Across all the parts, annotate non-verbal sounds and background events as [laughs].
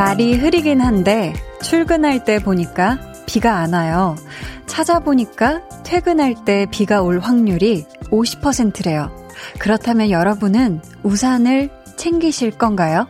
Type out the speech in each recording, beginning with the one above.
날이 흐리긴 한데 출근할 때 보니까 비가 안 와요. 찾아보니까 퇴근할 때 비가 올 확률이 50%래요. 그렇다면 여러분은 우산을 챙기실 건가요?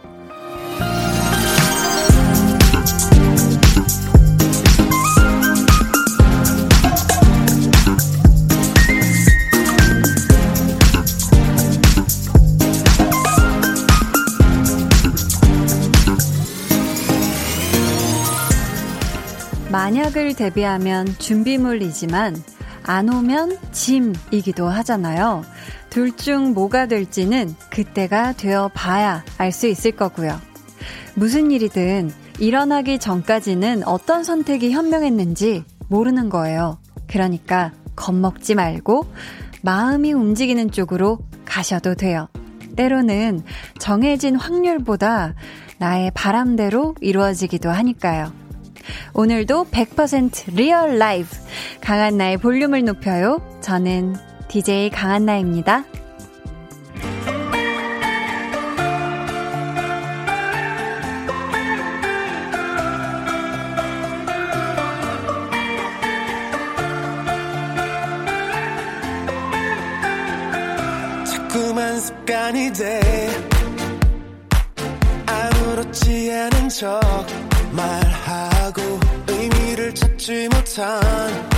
만약을 대비하면 준비물이지만 안 오면 짐이기도 하잖아요. 둘 중 뭐가 될지는 그때가 되어 봐야 알 수 있을 거고요. 무슨 일이든 일어나기 전까지는 어떤 선택이 현명했는지 모르는 거예요. 그러니까 겁먹지 말고 마음이 움직이는 쪽으로 가셔도 돼요. 때로는 정해진 확률보다 나의 바람대로 이루어지기도 하니까요. 오늘도 100% real 라이브 강한나의 볼륨을 높여요. 저는 DJ 강한나입니다. 돼 아무렇지 않은 척 말하고 의미를 찾지 못한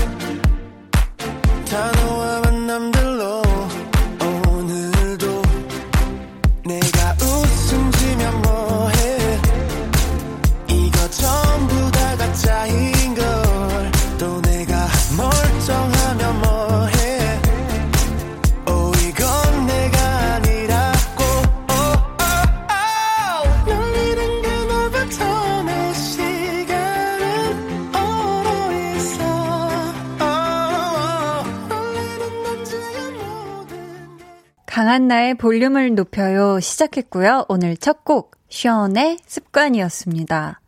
강한나의 볼륨을 높여요 시작했고요. 오늘 첫 곡, 션의 습관이었습니다.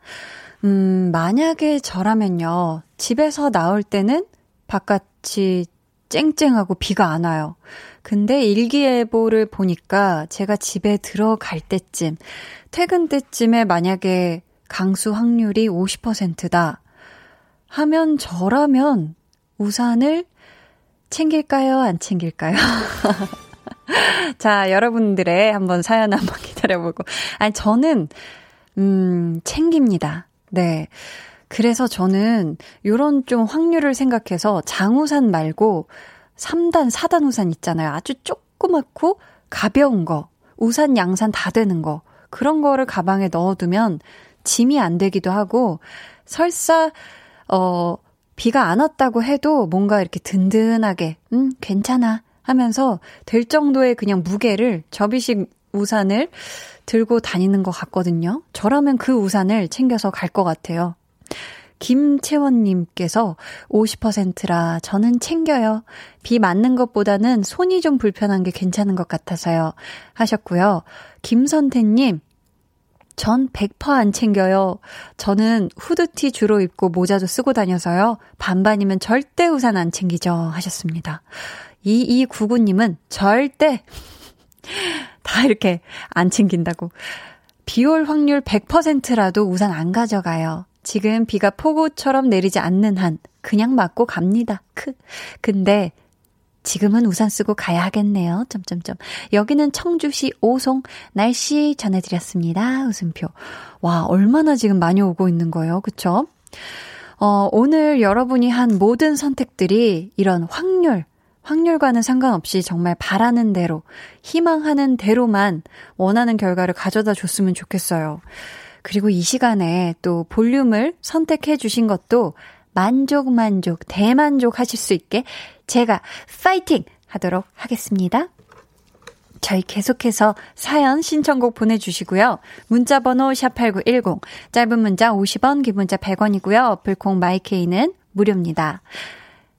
음, 만약에 저라면요. 집에서 나올 때는 바깥이 쨍쨍하고 비가 안 와요. 근데 일기예보를 보니까 제가 집에 들어갈 때쯤, 퇴근 때쯤에 만약에 강수 확률이 50%다 하면 저라면 우산을 챙길까요? 안 챙길까요? [laughs] [laughs] 자, 여러분들의 한번 사연 한번 [laughs] 기다려보고. 아니, 저는, 음, 챙깁니다. 네. 그래서 저는 요런 좀 확률을 생각해서 장우산 말고 3단, 4단 우산 있잖아요. 아주 조그맣고 가벼운 거. 우산, 양산 다 되는 거. 그런 거를 가방에 넣어두면 짐이 안 되기도 하고 설사, 어, 비가 안 왔다고 해도 뭔가 이렇게 든든하게, 음, 괜찮아. 하면서 될 정도의 그냥 무게를 접이식 우산을 들고 다니는 것 같거든요. 저라면 그 우산을 챙겨서 갈 것 같아요. 김채원님께서 50%라 저는 챙겨요. 비 맞는 것보다는 손이 좀 불편한 게 괜찮은 것 같아서요. 하셨고요. 김선태님, 전 100%안 챙겨요. 저는 후드티 주로 입고 모자도 쓰고 다녀서요. 반반이면 절대 우산 안 챙기죠. 하셨습니다. 2299님은 절대 다 이렇게 안 챙긴다고. 비올 확률 100%라도 우산 안 가져가요. 지금 비가 폭우처럼 내리지 않는 한 그냥 맞고 갑니다. 크. 근데 지금은 우산 쓰고 가야 하겠네요. 점점점. 여기는 청주시 오송 날씨 전해드렸습니다. 웃음표. 와, 얼마나 지금 많이 오고 있는 거예요. 그쵸? 어, 오늘 여러분이 한 모든 선택들이 이런 확률, 확률과는 상관없이 정말 바라는 대로, 희망하는 대로만 원하는 결과를 가져다 줬으면 좋겠어요. 그리고 이 시간에 또 볼륨을 선택해 주신 것도 만족, 만족, 대만족 하실 수 있게 제가 파이팅 하도록 하겠습니다. 저희 계속해서 사연 신청곡 보내주시고요. 문자번호 샵8910, 짧은 문자 50원, 긴 문자 100원이고요. 어플콩 마이케이는 무료입니다.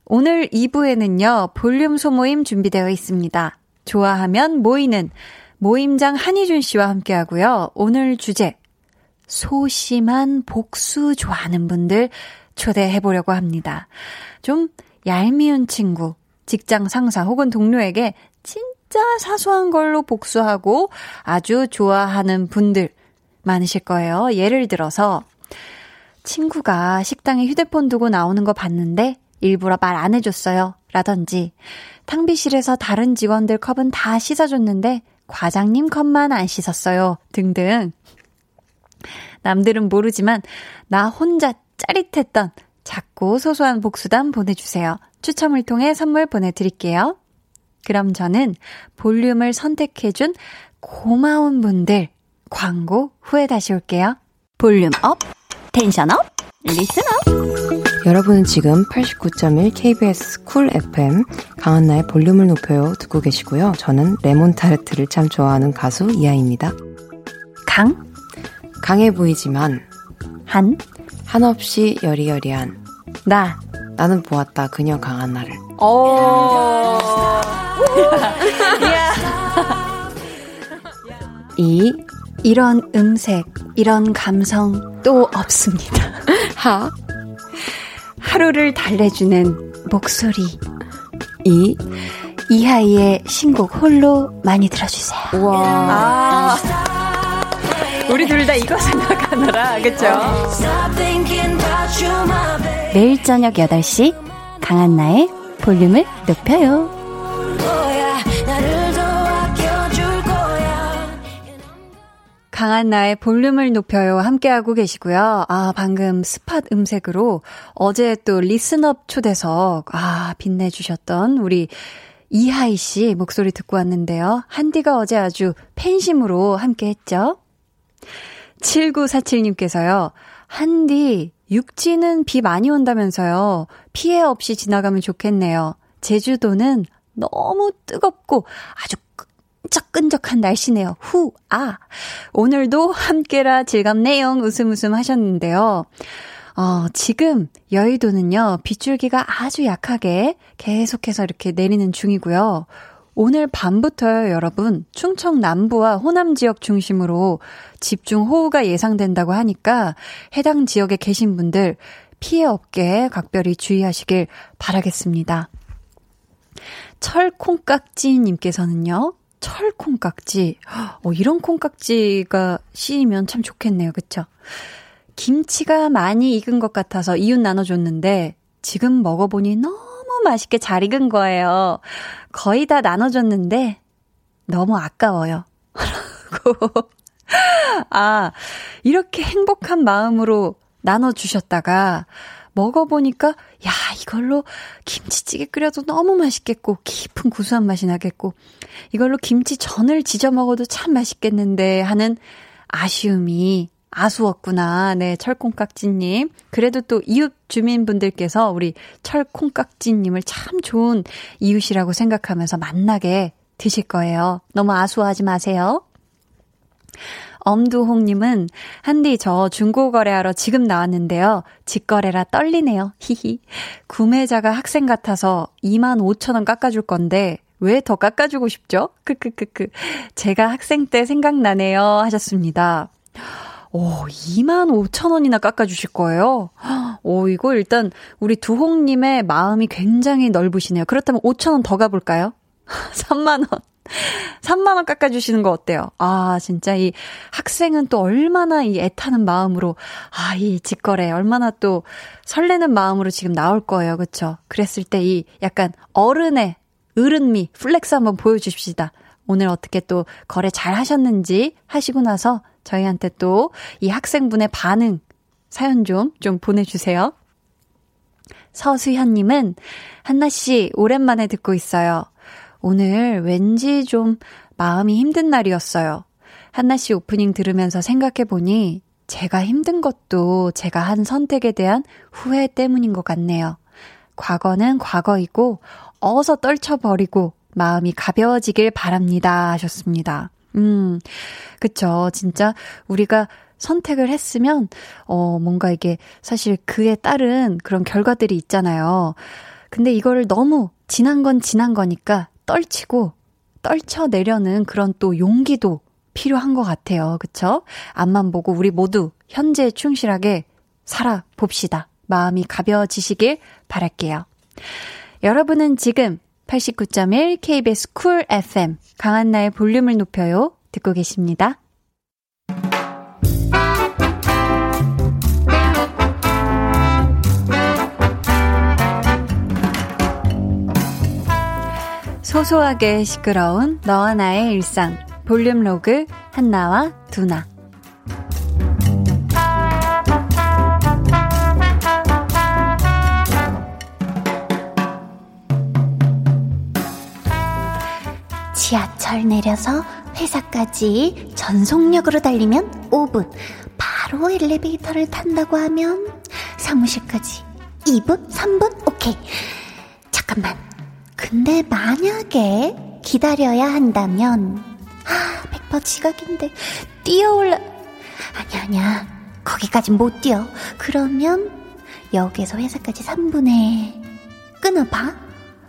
오늘 2부에는요, 볼륨 소모임 준비되어 있습니다. 좋아하면 모이는 모임장 한희준 씨와 함께 하고요. 오늘 주제, 소심한 복수 좋아하는 분들 초대해 보려고 합니다. 좀 얄미운 친구, 직장 상사 혹은 동료에게 진짜 사소한 걸로 복수하고 아주 좋아하는 분들 많으실 거예요. 예를 들어서 친구가 식당에 휴대폰 두고 나오는 거 봤는데 일부러 말 안 해줬어요. 라든지 탕비실에서 다른 직원들 컵은 다 씻어줬는데 과장님 컵만 안 씻었어요. 등등. 남들은 모르지만 나 혼자 짜릿했던 작고 소소한 복수담 보내주세요. 추첨을 통해 선물 보내드릴게요. 그럼 저는 볼륨을 선택해준 고마운 분들 광고 후에 다시 올게요. volume up, tension up, listen up. 여러분은 지금 89.1 KBS 쿨 FM 강한나의 볼륨을 높여요 듣고 계시고요. 저는 레몬 타르트를 참 좋아하는 가수 이하이입니다. 강 강해 보이지만 한 한없이 여리여리한 나 나는 보았다 그녀 강한 나를. 오. 이 이런 음색, 이런 감성 또 없습니다. 하 하루를 달래주는 목소리. 이 이하이의 신곡 홀로 많이 들어주세요. 와. 아. 우리 둘 다 이거 생각하느라, 그쵸? 매일 저녁 8시, 강한나의 볼륨을 높여요. 강한나의 볼륨을 높여요. 함께하고 계시고요. 아, 방금 스팟 음색으로 어제 또 listen up 초대석, 아, 빛내주셨던 우리 이하이 씨 목소리 듣고 왔는데요. 한디가 어제 아주 팬심으로 함께 했죠. 7947님께서요. 한디, 육지는 비 많이 온다면서요. 피해 없이 지나가면 좋겠네요. 제주도는 너무 뜨겁고 아주 끈적끈적한 날씨네요. 후, 아. 오늘도 함께라 즐겁네요. 웃음 웃음 하셨는데요. 어, 지금 여의도는요, 빗줄기가 아주 약하게 계속해서 이렇게 내리는 중이고요. 오늘 밤부터요, 여러분, 충청 남부와 호남 지역 중심으로 집중 호우가 예상된다고 하니까 해당 지역에 계신 분들 피해 없게 각별히 주의하시길 바라겠습니다. 철콩깍지님께서는요, 철 콩깍지. 어, 이런 콩깍지가 씌이면 참 좋겠네요. 그쵸? 김치가 많이 익은 것 같아서 이웃 나눠줬는데 지금 먹어보니 너무 맛있게 잘 익은 거예요. 거의 다 나눠줬는데 너무 아까워요. [laughs] 아, 이렇게 행복한 마음으로 나눠주셨다가 먹어보니까, 야, 이걸로 김치찌개 끓여도 너무 맛있겠고, 깊은 구수한 맛이 나겠고, 이걸로 김치전을 지져 먹어도 참 맛있겠는데 하는 아쉬움이 아수웠구나. 네, 철콩깍지님. 그래도 또 이웃 주민분들께서 우리 철콩깍지님을 참 좋은 이웃이라고 생각하면서 만나게 드실 거예요. 너무 아수하지 마세요. 엄두홍님은, 한디, 저 중고거래하러 지금 나왔는데요. 직거래라 떨리네요. 히히. 구매자가 학생 같아서 2만 5천 원 깎아줄 건데, 왜 더 깎아주고 싶죠? 크크크크. 제가 학생 때 생각나네요. 하셨습니다. 오, 2만 5천 원이나 깎아주실 거예요? 오, 이거 일단 우리 두홍님의 마음이 굉장히 넓으시네요. 그렇다면 5천 원 더 가볼까요? [laughs] 3만 원. 3만원 깎아주시는 거 어때요? 아, 진짜 이 학생은 또 얼마나 이 애타는 마음으로, 아, 이 직거래 얼마나 또 설레는 마음으로 지금 나올 거예요. 그쵸? 그랬을 때 이 약간 어른의 어른미, flex 한번 보여주십시다. 오늘 어떻게 또 거래 잘 하셨는지 하시고 나서 저희한테 또 이 학생분의 반응, 사연 좀, 좀 보내주세요. 서수현님은, 한나씨, 오랜만에 듣고 있어요. 오늘 왠지 좀 마음이 힘든 날이었어요. 한나 씨 오프닝 들으면서 생각해보니 제가 힘든 것도 제가 한 선택에 대한 후회 때문인 것 같네요. 과거는 과거이고 어서 떨쳐버리고 마음이 가벼워지길 바랍니다. 하셨습니다. 음, 그쵸. 진짜 우리가 선택을 했으면, 어, 뭔가 이게 사실 그에 따른 그런 결과들이 있잖아요. 근데 이거를 너무 지난 건 지난 거니까 떨치고 떨쳐내려는 그런 또 용기도 필요한 것 같아요. 그쵸? 앞만 보고 우리 모두 현재에 충실하게 살아봅시다. 마음이 가벼워지시길 바랄게요. 여러분은 지금 89.1 KBS 쿨 FM 강한나의 볼륨을 높여요 듣고 계십니다. 소소하게 시끄러운 너와 나의 일상 볼륨 로그 한나와 두나 지하철 내려서 회사까지 전속력으로 달리면 5분. 바로 엘리베이터를 탄다고 하면 사무실까지 2분? 3분? 오케이. 잠깐만. 근데 만약에 기다려야 한다면, 아, 100% 지각인데, 뛰어올라. 아니야, 아니야. 거기까진 못 뛰어. 그러면, 역에서 회사까지 3분에 끊어봐.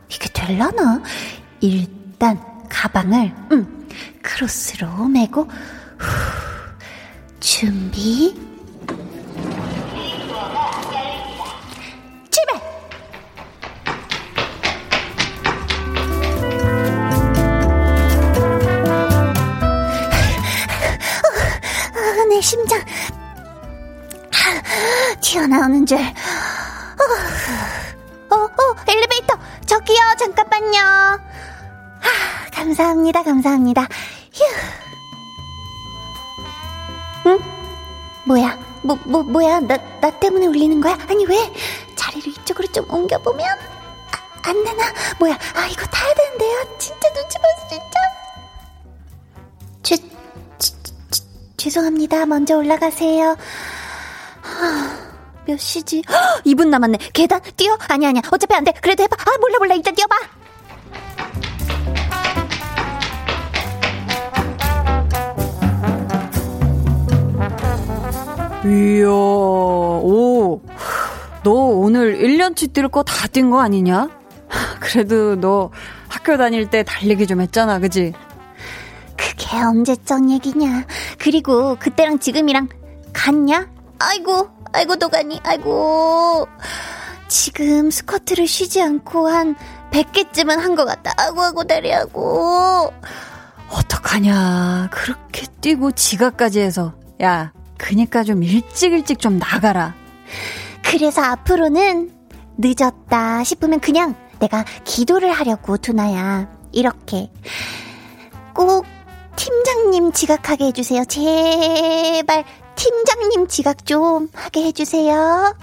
이게 될라나? 일단, 가방을, 음, 크로스로 메고, 후, 준비, 내 심장, 아, 튀어나오는 줄. 어, 어, 엘리베이터, 저기요, 잠깐만요. 아, 감사합니다, 감사합니다. 휴. 응? 뭐야? 뭐, 뭐, 뭐야? 나, 나 때문에 울리는 거야? 아니, 왜? 자리를 이쪽으로 좀 옮겨보면? 아, 안 되나? 뭐야? 아, 이거 타야 되는데요? 진짜 눈치 봤어, 진짜? 죄, 죄송합니다. 먼저 올라가세요. 하, 몇 시지? 헉, 2분 남았네. 계단 뛰어? 아니 아니야. 어차피 안 돼. 그래도 해봐. 아 몰라 몰라. 일단 뛰어봐. 이야, 오. 너 오늘 1년치 뛸 거 다 뛴 거 아니냐? 그래도 너 학교 다닐 때 달리기 좀 했잖아, 그지? 그게 언제적 얘기냐. 그리고 그때랑 지금이랑 같냐? 아이고, 아이고, 도가니, 아이고. 지금 스쿼트를 쉬지 않고 한 100개쯤은 한 것 같다. 아이고, 아이고, 다리하고. 어떡하냐. 그렇게 뛰고 지각까지 해서. 야, 그니까 좀 일찍 일찍 좀 나가라. 그래서 앞으로는 늦었다 싶으면 그냥 내가 기도를 하려고 두나야. 이렇게. 꼭 팀장님 지각하게 해주세요. 제발 팀장님 지각 좀 하게 해주세요.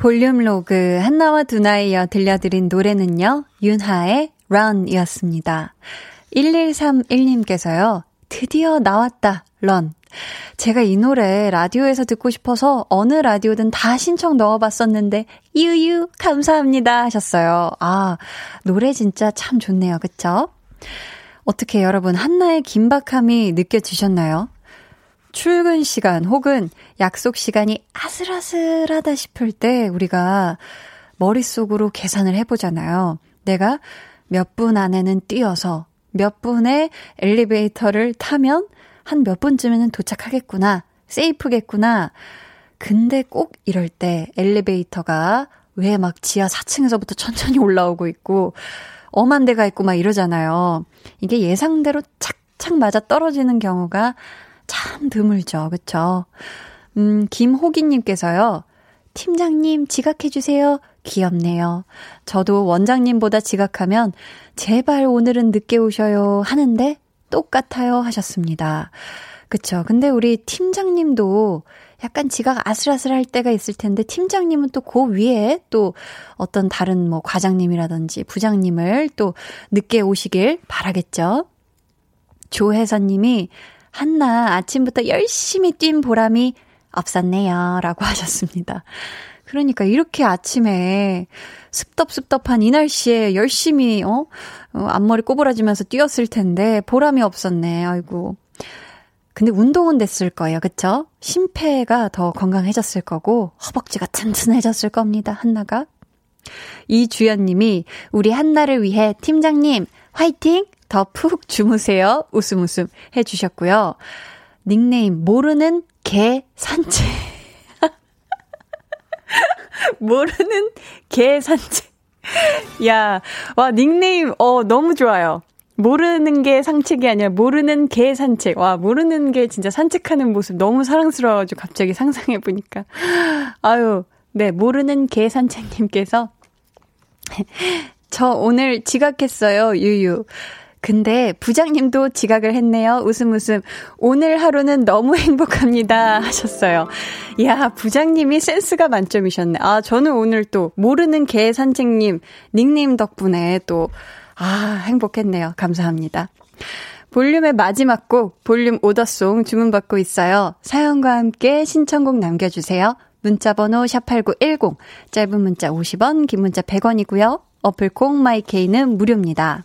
볼륨 로그 한나와 두나에 이어 들려드린 노래는요, 윤하의 Run 이었습니다. 1131님께서요, 드디어 나왔다, Run. 제가 이 노래 라디오에서 듣고 싶어서 어느 라디오든 다 신청 넣어봤었는데, 유유, 감사합니다 하셨어요. 아, 노래 진짜 참 좋네요. 그쵸? 어떻게 여러분, 한나의 긴박함이 느껴지셨나요? 출근 시간 혹은 약속 시간이 아슬아슬하다 싶을 때 우리가 머릿속으로 계산을 해보잖아요. 내가 몇 분 안에는 뛰어서 몇 분에 엘리베이터를 타면 한 몇 분쯤에는 도착하겠구나. 세이프겠구나. 근데 꼭 이럴 때 엘리베이터가 왜 막 지하 4층에서부터 천천히 올라오고 있고, 엄한 데가 있고 막 이러잖아요. 이게 예상대로 착착 맞아 떨어지는 경우가 참 드물죠. 그쵸? 음, 김호기님께서요. 팀장님 지각해주세요. 귀엽네요. 저도 원장님보다 지각하면 제발 오늘은 늦게 오셔요 하는데 똑같아요 하셨습니다. 그쵸. 근데 우리 팀장님도 약간 지각 아슬아슬할 때가 있을 텐데 팀장님은 또 그 위에 또 어떤 다른 뭐 과장님이라든지 부장님을 또 늦게 오시길 바라겠죠. 조혜선님이 한나 아침부터 열심히 뛴 보람이 없었네요. 라고 [laughs] 하셨습니다. 그러니까 이렇게 아침에 습덥습덥한 이 날씨에 열심히, 어? 어 앞머리 꼬부라지면서 뛰었을 텐데 보람이 없었네. 아이고. 근데 운동은 됐을 거예요. 그쵸? 심폐가 더 건강해졌을 거고 허벅지가 튼튼해졌을 겁니다. 한나가. 이주연 님이 우리 한나를 위해 팀장님 화이팅! 더 푹 주무세요. 웃음 웃음 해주셨고요. 닉네임 모르는 개 산책. [laughs] 모르는 개 산책. 야, 와, 닉네임, 어, 너무 좋아요. 모르는 게 산책이 아니라 모르는 개 산책. 와, 모르는 게 진짜 산책하는 모습 너무 사랑스러워가지고 갑자기 상상해보니까. 아유, 네, 모르는 개 산책님께서. [laughs] 저 오늘 지각했어요, 유유. 근데 부장님도 지각을 했네요. 웃음 웃음. 오늘 하루는 너무 행복합니다. 하셨어요. 야, 부장님이 센스가 만점이셨네. 아, 저는 오늘 또 모르는 개 산책님 닉네임 덕분에 또, 아, 행복했네요. 감사합니다. 볼륨의 마지막 곡, 볼륨 오더송 주문받고 있어요. 사연과 함께 신청곡 남겨주세요. 문자번호 샵8910, 짧은 문자 50원, 긴 문자 100원이고요. 어플 콩 마이케이는 무료입니다.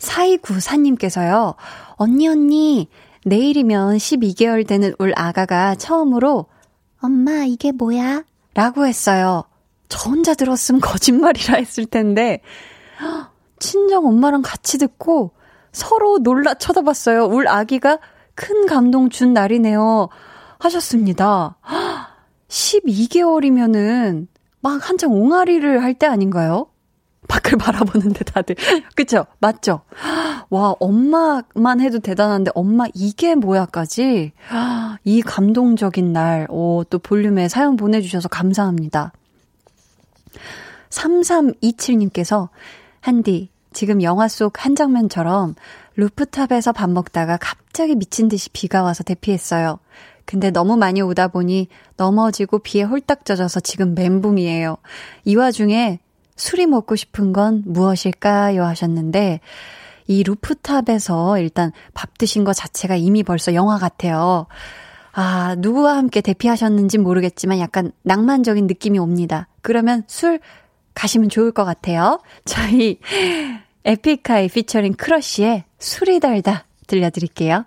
4294님께서요, 언니, 언니, 내일이면 12개월 되는 울 아가가 처음으로, 엄마, 이게 뭐야? 라고 했어요. 저 혼자 들었으면 거짓말이라 했을 텐데, 친정 엄마랑 같이 듣고 서로 놀라 쳐다봤어요. 울 아기가 큰 감동 준 날이네요. 하셨습니다. 12개월이면은 막 한창 옹알이를 할 때 아닌가요? 밖을 바라보는데 다들. [laughs] 그쵸? 맞죠? [gasps] 와, 엄마만 해도 대단한데, 엄마 이게 뭐야까지? [gasps] 이 감동적인 날, 오, 또 볼륨에 사연 보내주셔서 감사합니다. 3327님께서, 한디, 지금 영화 속 한 장면처럼 루프탑에서 밥 먹다가 갑자기 미친 듯이 비가 와서 대피했어요. 근데 너무 많이 오다 보니 넘어지고 비에 홀딱 젖어서 지금 멘붕이에요. 이 와중에 술이 먹고 싶은 건 무엇일까요? 하셨는데, 이 루프탑에서 일단 밥 드신 것 자체가 이미 벌써 영화 같아요. 아, 누구와 함께 대피하셨는지 모르겠지만 약간 낭만적인 느낌이 옵니다. 그러면 술 가시면 좋을 것 같아요. 저희 에픽하이 피처링 크러쉬의 술이 달다 들려드릴게요.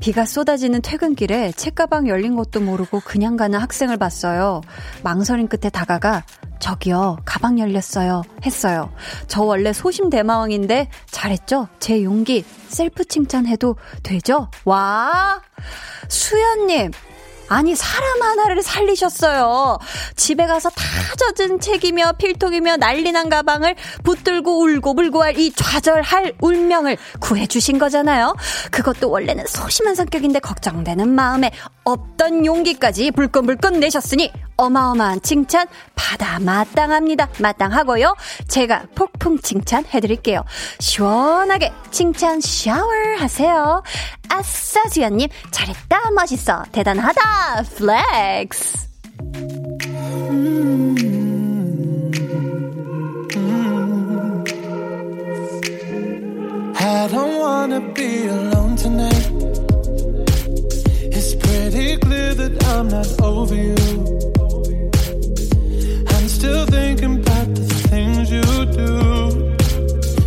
비가 쏟아지는 퇴근길에 책가방 열린 것도 모르고 그냥 가는 학생을 봤어요. 망설임 끝에 다가가 저기요, 가방 열렸어요. 했어요. 저 원래 소심대마왕인데 잘했죠? 제 용기 셀프 칭찬해도 되죠? 와! 수연님, 아니 사람 하나를 살리셨어요. 집에 가서 다 젖은 책이며 필통이며 난리난 가방을 붙들고 울고 불고 할 이 좌절할 운명을 구해주신 거잖아요. 그것도 원래는 소심한 성격인데 걱정되는 마음에 없던 용기까지 불끈불끈 내셨으니 어마어마한 칭찬 받아 마땅합니다. 마땅하고요. 제가 폭풍 칭찬 해드릴게요. 시원하게 칭찬 샤워 하세요. 아싸 수연님 잘했다 멋있어 대단하다 flex. Still thinking about the things you do.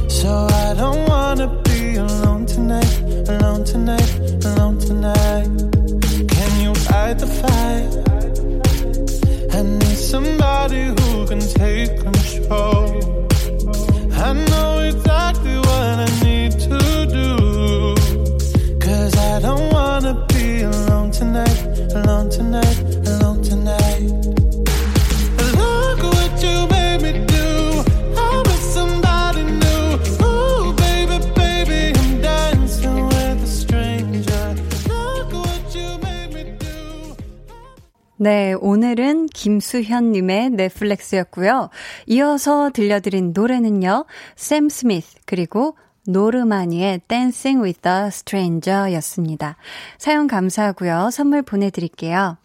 So I don't wanna be alone tonight, alone tonight, alone tonight. Can you fight the fire? I need somebody who can take control. I know exactly what I need to do. Cause I don't wanna be alone tonight, alone tonight, alone tonight. 네, 오늘은 김수현님의 넷플렉스였고요. 이어서 들려드린 노래는요, 샘 스미스 그리고 노르마니의 Dancing with a Stranger 였습니다. 사연 감사하고요. 선물 보내드릴게요.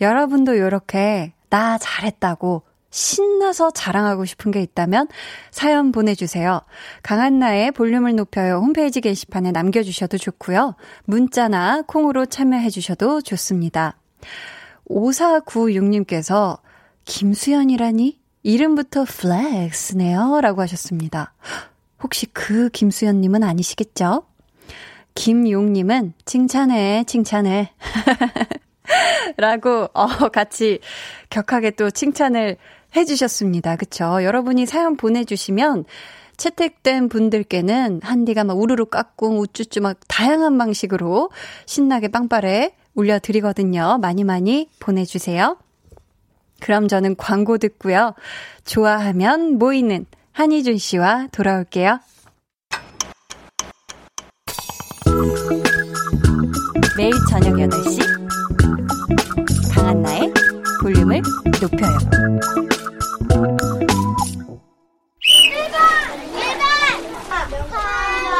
여러분도 이렇게 나 잘했다고 신나서 자랑하고 싶은 게 있다면 사연 보내주세요. 강한나의 볼륨을 높여요 홈페이지 게시판에 남겨주셔도 좋고요. 문자나 콩으로 참여해주셔도 좋습니다. 5496님께서 김수연이라니? 이름부터 플렉스네요. 라고 하셨습니다. 혹시 그 김수연님은 아니시겠죠? 김용님은 칭찬해, 칭찬해. [laughs] 라고, 어, 같이 격하게 또 칭찬을 해주셨습니다. 그쵸? 여러분이 사연 보내주시면 채택된 분들께는 한디가 막 우르르 깍꿍, 우쭈쭈 막 다양한 방식으로 신나게 빵빠레 울려드리거든요. 많이 많이 보내주세요. 그럼 저는 광고 듣고요. 좋아하면 모이는 한희준 씨와 돌아올게요. 매일 저녁 8시 강한나의 볼륨을 높여요.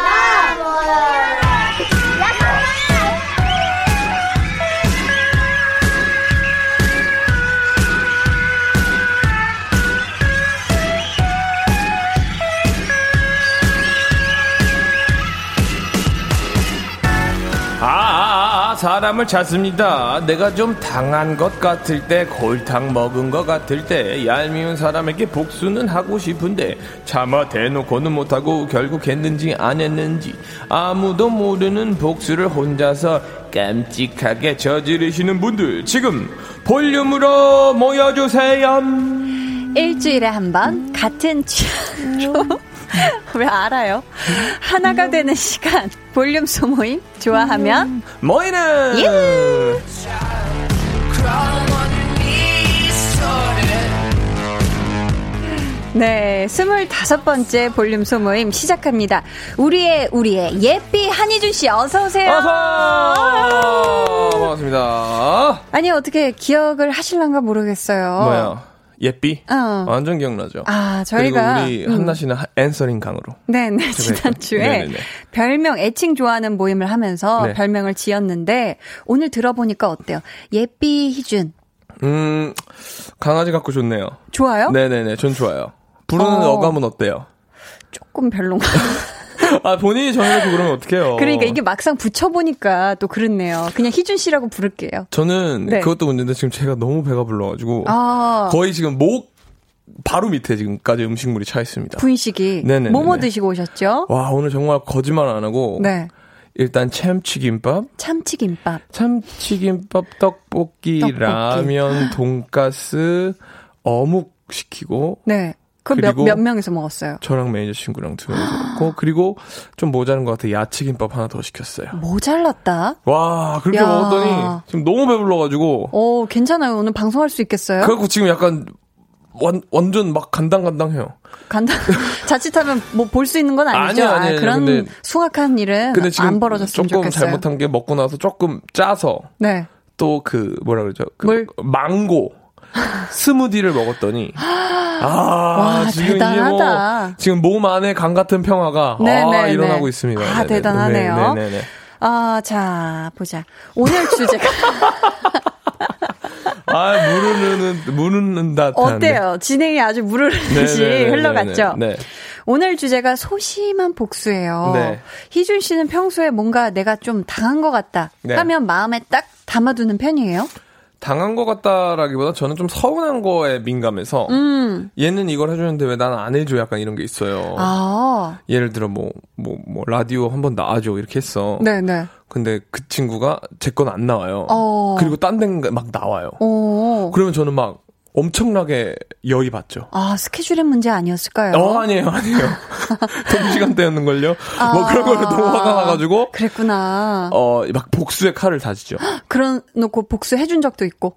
아, 사람을 찾습니다. 내가 좀 당한 것 같을 때, 골탕 먹은 것 같을 때, 얄미운 사람에게 복수는 하고 싶은데, 차마 대놓고는 못하고 결국 했는지 안 했는지, 아무도 모르는 복수를 혼자서 깜찍하게 저지르시는 분들, 지금 볼륨으로 모여주세요. 일주일에 한 번 같은 취향으로 [laughs] 왜 알아요? 하나가 되는 시간 볼륨 소모임 좋아하면 모이는! 네, 스물다섯 번째 볼륨 소모임 시작합니다. 우리의 우리의 예삐 한희준 씨 어서 오세요. 어서! 반갑습니다. 아니 어떻게 기억을 하실란가 모르겠어요. 뭐야? 예삐? 어. 완전 기억나죠? 아, 저희가 그리고 우리 음. 한나 씨는 하- answering 강으로. 네네, 제가 지난주에 네네네. 별명, 애칭 좋아하는 모임을 하면서 네. 별명을 지었는데, 오늘 들어보니까 어때요? 예삐 희준. 음, 강아지 갖고 좋네요. 좋아요? 네 네 네, 전 좋아요. 부르는 어. 어. 감은 어때요? 조금 별론가. [laughs] 아, 본인이 정해놓고 그러면 어떡해요. 그러니까 이게 막상 붙여보니까 또 그렇네요. 그냥 희준 씨라고 부를게요. 저는 네. 그것도 문제인데 지금 제가 너무 배가 불러가지고. 아, 거의 지금 목 바로 밑에 지금까지 음식물이 차 있습니다. 분식이. 네네네네. 뭐뭐 드시고 오셨죠? 와, 오늘 정말 거짓말 안 하고. 네. 일단 참치김밥, 참치김밥. 참치김밥, 떡볶이, 떡볶이. 라면, 돈가스, 어묵 시키고 네. 그럼 몇, 그리고- 몇 명에서 먹었어요? 저랑 매니저 친구랑 두 명이서 먹고 그리고 좀 모자란 것 같아 야채김밥 하나 더 시켰어요. 모자랐다. 와 그렇게 야. 먹었더니 지금 너무 배불러가지고 오, 괜찮아요. 오늘 방송할 수 있겠어요? 그래갖고 지금 약간 완, 완전 막 간당간당해요. 간다. [laughs] 자칫하면 뭐 볼 수 있는 건 아니죠. 아니요, 아니요, 아니요. 그런 근데- 숭악한 일은 근데 지금 안 벌어졌으면 조금 좋겠어요. 잘못한 게 먹고 나서 조금 짜서 네. 또 그 뭐라 그러죠? 그 뭘? 망고 스무디를 먹었더니 [laughs] 아 와, 지금 이제 대단하다. 뭐 지금 몸 안에 강 같은 평화가 아, 네네네. 일어나고 있습니다. 아, 네네. 대단하네요. 네네네. 아, 자, 보자. 오늘 주제가 [laughs] 아 무르는 무르는다. 어때요? 진행이 아주 무르르듯이 흘러갔죠? 네. 오늘 주제가 소심한 복수예요. 네. 희준 씨는 평소에 뭔가 내가 좀 당한 것 같다 네. 하면 마음에 딱 담아두는 편이에요? 당한 것 같다라기보다 저는 좀 서운한 거에 민감해서 음. 얘는 이걸 해주는데 왜난안 해줘 약간 이런 게 있어요. 아, 예를 들어 뭐뭐 뭐 라디오 한 번 나와줘 이렇게 했어. 네네. 근데 그 친구가 제 건 안 나와요. 어. 그리고 딴 데막 나와요. 오. 그러면 저는 막 엄청나게 열이 받죠. 아, 스케줄의 문제 아니었을까요? 어 아니에요 아니에요. [laughs] 동시간대였는걸요. 뭐 그런 거에 너무 화가 나가지고 그랬구나. 어 막 복수의 칼을 다지죠. [gasps] 그런 놓고 복수해준 적도 있고.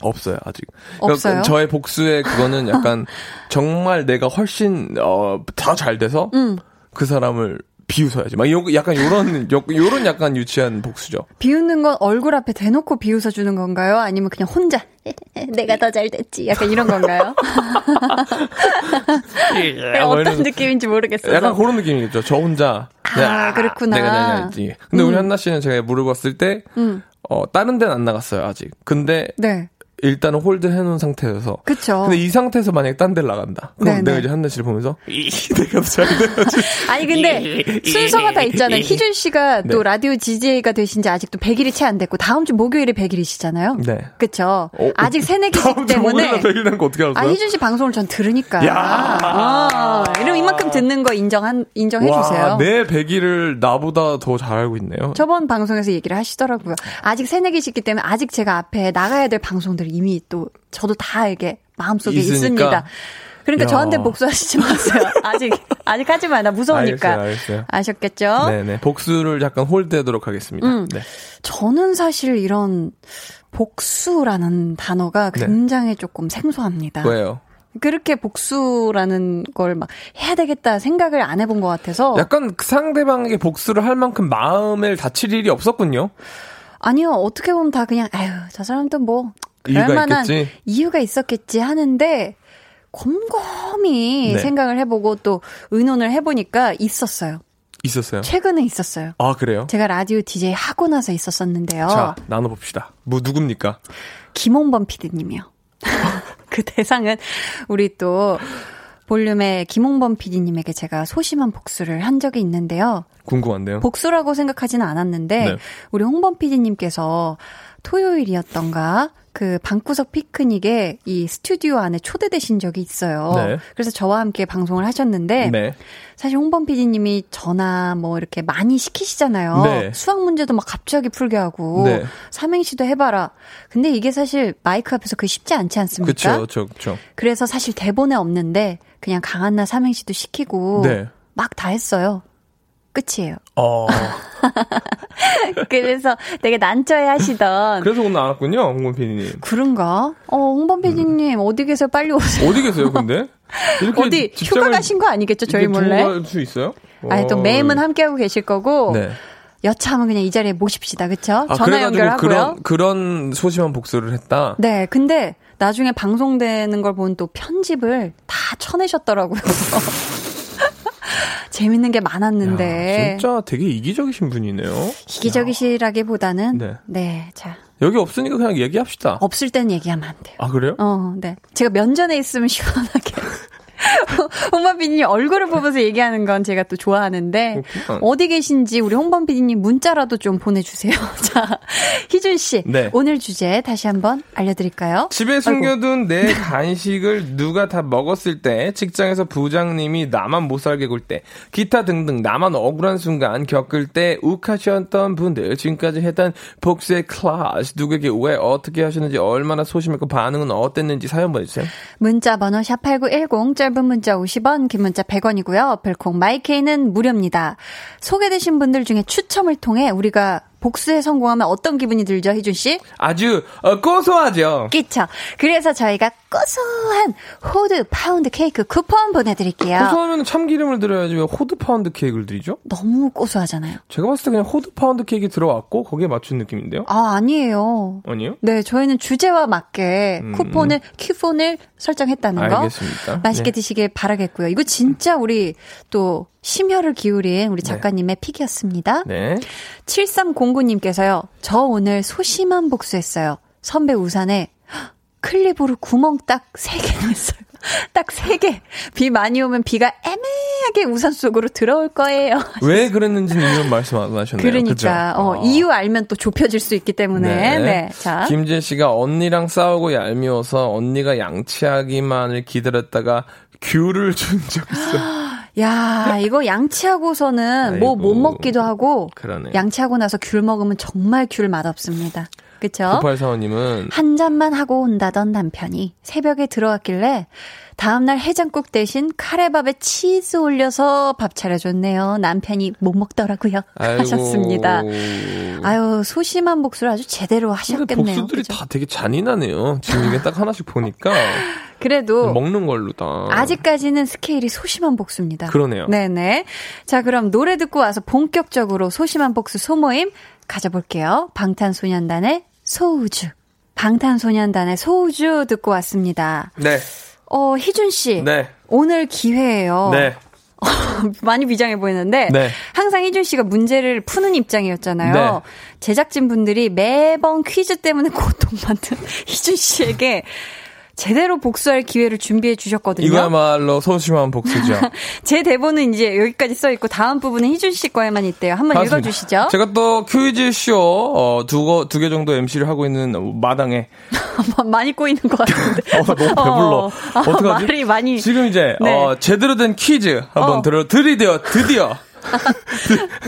없어요 아직. 없어요? 저의 복수의 그거는 약간 [laughs] 정말 내가 훨씬 어더 잘 돼서 음. 그 사람을 비웃어야지. 막 요, 약간 요런 요, 요런 약간 유치한 복수죠. 비웃는 건 얼굴 앞에 대놓고 비웃어주는 건가요? 아니면 그냥 혼자 [laughs] 내가 더 잘 됐지. 약간 이런 건가요? [laughs] 뭐 어떤 느낌인지 모르겠어요. 약간 그런 느낌이겠죠. 저 혼자. 아, 그렇구나. 내가 내가 했지. 근데 우리 한나 씨는 제가 물어봤을 때, 음. 어, 다른 데는 안 나갔어요, 아직. 근데 네. 일단은 hold 해놓은 상태여서. 그쵸. 근데 이 상태에서 만약에 딴 데를 나간다. 그럼 네네. 내가 이제 한나 씨를 보면서, 이, 내가 더 잘. [laughs] 아니 근데 순서가 다 있잖아요. 희준 씨가 또 네. 라디오 DJ가 되신 지 아직도 100일이 채 안 됐고 다음 주 목요일에 100일이시잖아요. 네. 그쵸? 어, 아직 새내기시기 다음 주 때문에 목요일날 100일 된거 어떻게 알았어요? 아, 희준 씨 방송을 전 들으니까. 야. 아, 이러면 이만큼 듣는 거 인정한, 인정해주세요. 와, 내 100일을 나보다 더 잘 알고 있네요. 저번 방송에서 얘기를 하시더라고요. 아직 새내기시기 때문에 아직 제가 앞에 나가야 될 방송들이 이미 또 저도 다 이게 마음속에 있으니까. 있습니다. 그러니까 야. 저한테 복수하시지 마세요. [laughs] 아직, 아직 하지 마. 나 무서우니까. 알겠어요, 알겠어요. 아셨겠죠? 네네. 복수를 약간 홀드하도록 하겠습니다. 음. 네. 저는 사실 이런 복수라는 단어가 네. 굉장히 조금 생소합니다. 왜요? 그렇게 복수라는 걸 막 해야 되겠다 생각을 안 해본 것 같아서. 약간 그 상대방에게 복수를 할 만큼 마음을 다칠 일이 없었군요. 아니요, 어떻게 보면 다 그냥, 아유, 저 사람도 뭐, 그럴 이유가 만한? 이유가 있었겠지 하는데, 곰곰이 네. 생각을 해보고 또 의논을 해보니까 있었어요. 있었어요. 최근에 있었어요. 아, 그래요? 제가 라디오 DJ 하고 나서 있었었는데요. 자, 나눠봅시다. 뭐, 누굽니까? 김홍범 PD님이요. [laughs] 그 대상은 우리 또 볼륨의 김홍범 PD님에게 제가 소심한 복수를 한 적이 있는데요. 궁금한데요. 복수라고 생각하지는 않았는데 네. 우리 홍범 PD님께서 토요일이었던가 그 방구석 피크닉에 이 스튜디오 안에 초대되신 적이 있어요. 네. 그래서 저와 함께 방송을 하셨는데 네. 사실 홍범 PD님이 전화 뭐 이렇게 많이 시키시잖아요. 네. 수학 문제도 막 갑자기 풀게 하고 네. 삼행시도 해봐라. 근데 이게 사실 마이크 앞에서 그게 쉽지 않지 않습니까? 그쵸, 그쵸. 그래서 사실 대본에 없는데 그냥 강한나 삼행시도 시키고 네. 막다 했어요. 끝이에요. 어. [laughs] 그래서 되게 난처해 하시던 그래서 오늘 안 왔군요, 홍범 PD님. 그런가? 어, 홍범 PD님 어디 계세요? 빨리 오세요. 어디 계세요, 근데? [laughs] 이렇게 어디 휴가 가신 거 아니겠죠? 저희 몰래? 갈수 있어요? 아니 또 어. 매임은 함께하고 계실 거고 네. 여차하면 그냥 이 자리에 모십시다. 그쵸? 아, 전화 연결하고요. 그런, 그런 소심한 복수를 했다? 네, 근데 나중에 방송되는 걸 보면 또 편집을 다 쳐내셨더라고요. [laughs] 재밌는 게 많았는데. 야, 진짜 되게 이기적이신 분이네요. 이기적이시라기보다는 네. 네. 자. 여기 없으니까 그냥 얘기합시다. 없을 땐 얘기하면 안 돼요. 아, 그래요? 어, 네. 제가 면전에 있으면 시원하게. [laughs] [laughs] 홍범 PD님 얼굴을 보면서 얘기하는 건 제가 또 좋아하는데. 어디 계신지 우리 홍범 PD님 문자라도 좀 보내주세요. [laughs] 자, 희준 씨 네. 오늘 주제 다시 한번 알려드릴까요? 집에 숨겨둔 내 간식을 누가 다 먹었을 때, 직장에서 부장님이 나만 못 살게 굴 때, 기타 등등 나만 억울한 순간 겪을 때 욱하셨던 분들, 지금까지 했던 복수의 클래스, 누구에게 왜 어떻게 하셨는지, 얼마나 소심했고 반응은 어땠는지 사연 보내주세요. 문자 번호 샵 8910 짧은 문자 50원 긴 문자 100원이고요. 별콩 마이케이는 무료입니다. 소개되신 분들 중에 추첨을 통해 우리가 복수에 성공하면 어떤 기분이 들죠, 희준 씨? 아주 어, 고소하죠. 끼쳐. 그래서 저희가 고소한 호두 파운드 케이크 쿠폰 보내드릴게요. 고소하면 참기름을 들어야지 왜 호두 파운드 케이크를 드리죠? 너무 고소하잖아요. 제가 봤을 때 그냥 호두 파운드 케이크 들어왔고 거기에 맞춘 느낌인데요? 아, 아니에요. 아니요? 네, 저희는 주제와 맞게 음. 쿠폰을, 큐폰을 설정했다는 거. 알겠습니다. 맛있게 네. 드시길 바라겠고요. 이거 진짜 우리 또 심혈을 기울인 우리 작가님의 pick이었습니다. 네. 7309님께서요. 저 오늘 소심한 복수했어요. 선배 우산에 헉, 클립으로 구멍 딱 3개 냈어요. [laughs] 딱 3개. 비 많이 오면 비가 애매하게 우산 속으로 들어올 거예요. [laughs] 왜 그랬는지는 이런 말씀 안 하셨네요. 그러니까? 어, 아. 이유 알면 또 좁혀질 수 있기 때문에 네. 자. 김재 씨가 언니랑 싸우고 얄미워서 언니가 양치하기만을 기다렸다가 귤을 [laughs] 준 적 있어. [gasps] 야, 이거 양치하고서는 뭐 못. 먹기도 하고 그러네. 양치하고 나서 귤 먹으면 정말 귤 맛없습니다. 그쵸? 9845님은 한 잔만 하고 온다던 남편이 새벽에 들어왔길래 다음날 해장국 대신 카레밥에 치즈 올려서 밥 차려줬네요. 남편이 못 먹더라고요. [laughs] 하셨습니다. 아유 소심한 복수를 아주 제대로 하셨겠네요. 복수들이 그죠? 다 되게 잔인하네요. 지금 이게 딱 하나씩 보니까 [laughs] 그래도 먹는 걸로 다. 아직까지는 스케일이 소심한 복수입니다. 그러네요. 네네. 자, 그럼 노래 듣고 와서 본격적으로 소심한 복수 소모임 가져볼게요. 방탄소년단의 소우주. 방탄소년단의 소우주 듣고 왔습니다. 네. 어, 희준 씨. 네. 오늘 기회예요. 네. [laughs] 많이 비장해 보이는데 네. 항상 희준 씨가 문제를 푸는 입장이었잖아요. 네. 제작진 분들이 매번 퀴즈 때문에 [laughs] 고통받는 [laughs] 희준 씨에게 제대로 복수할 기회를 준비해 주셨거든요. 이거야말로 소심한 복수죠. [laughs] 제 대본은 이제 여기까지 써 있고 다음 부분은 희준 씨 거에만 있대요. 한번 맞습니다. 읽어주시죠. 제가 또 퀴즈쇼 어, 두개 두개 정도 MC를 하고 있는 마당에 [laughs] 많이 꼬이는 것 같은데. [laughs] 어, 너무 배불러. 어, 어떡하지 말이 많이. 지금 이제 네. 어, 제대로 된 퀴즈 한번 어. 들어 드리디어 드디어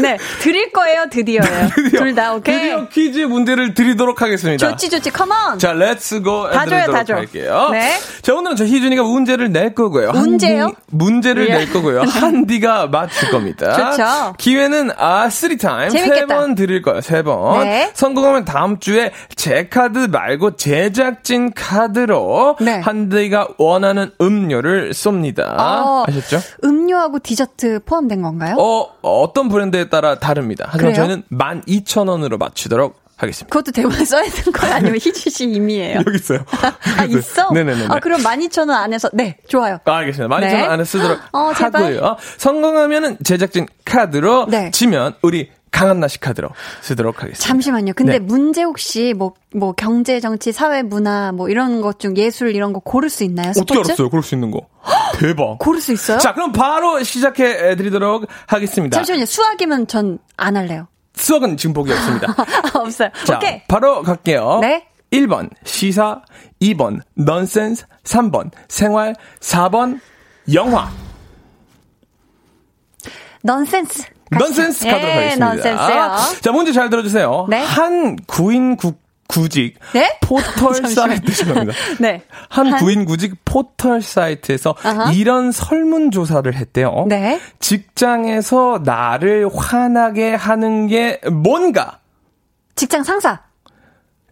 네, 드릴 거예요, 드디어요. [laughs] 둘다 오케이. 드디어 퀴즈 문제를 드리도록 하겠습니다. 좋지, 좋지, come on. 자, let's go 다 줘요, 다 줘. 할게요. 네. 자, 오늘은 저 희준이가 문제를 낼 거고요. 문제요? 한디- 문제를 예. 낼 거고요. [laughs] 한디가 맞출 겁니다. 좋죠. 기회는 아, three time. 세 번 드릴 거예요. 세 번. 네. 성공하면 다음 주에 제 카드 말고 제작진 카드로 네. 한디가 원하는 음료를 쏩니다. 어. 아셨죠? 음료하고 디저트 포함된 건가요? 어, 어떤 브랜드에 따라 다릅니다. 하지만 그래요? 저희는 12,000원으로 맞추도록 하겠습니다. 그것도 대본에 써야 되는 거예요? 아니면 희준 씨 임의예요? 여기 있어요. [laughs] 아, 있어? 네네네. 아, 그럼 12,000원 안에서, 네, 좋아요. 아, 알겠습니다. 12,000원 네. 안에 쓰도록 어, 제발. 하고요. 성공하면은 제작진 카드로, 네. 지면 우리 강한나씨 카드로 쓰도록 하겠습니다. 잠시만요. 근데 네. 문제 혹시 뭐, 뭐, 경제, 정치, 사회, 문화, 뭐, 이런 것 중 예술 이런 거 고를 수 있나요? 어떻게 스포츠? 알았어요? 그럴 수 있는 거. [gasps] 대박. 고를 수 있어요? 자, 그럼 바로 시작해 드리도록 하겠습니다. 잠시만요. 수학이면 전 안 할래요. 수학은 지금 보기 없습니다. [laughs] 없어요. 자, 오케이. 바로 갈게요. 네. 1번 시사, 2번 넌센스, 3번 생활, 4번 영화. 넌센스. 넌센스 가도록 예, 하겠습니다. 넌센스요. 자, 문제 잘 들어주세요. 네. 한 구인 구, 구직 네? 포털. [laughs] 사이트 죄송합니다. [laughs] 네. 한, 한- 구인 구직 포털 사이트에서 아하. 이런 설문 조사를 했대요. 네. 직장에서 나를 화나게 하는 게 뭔가? 직장 상사.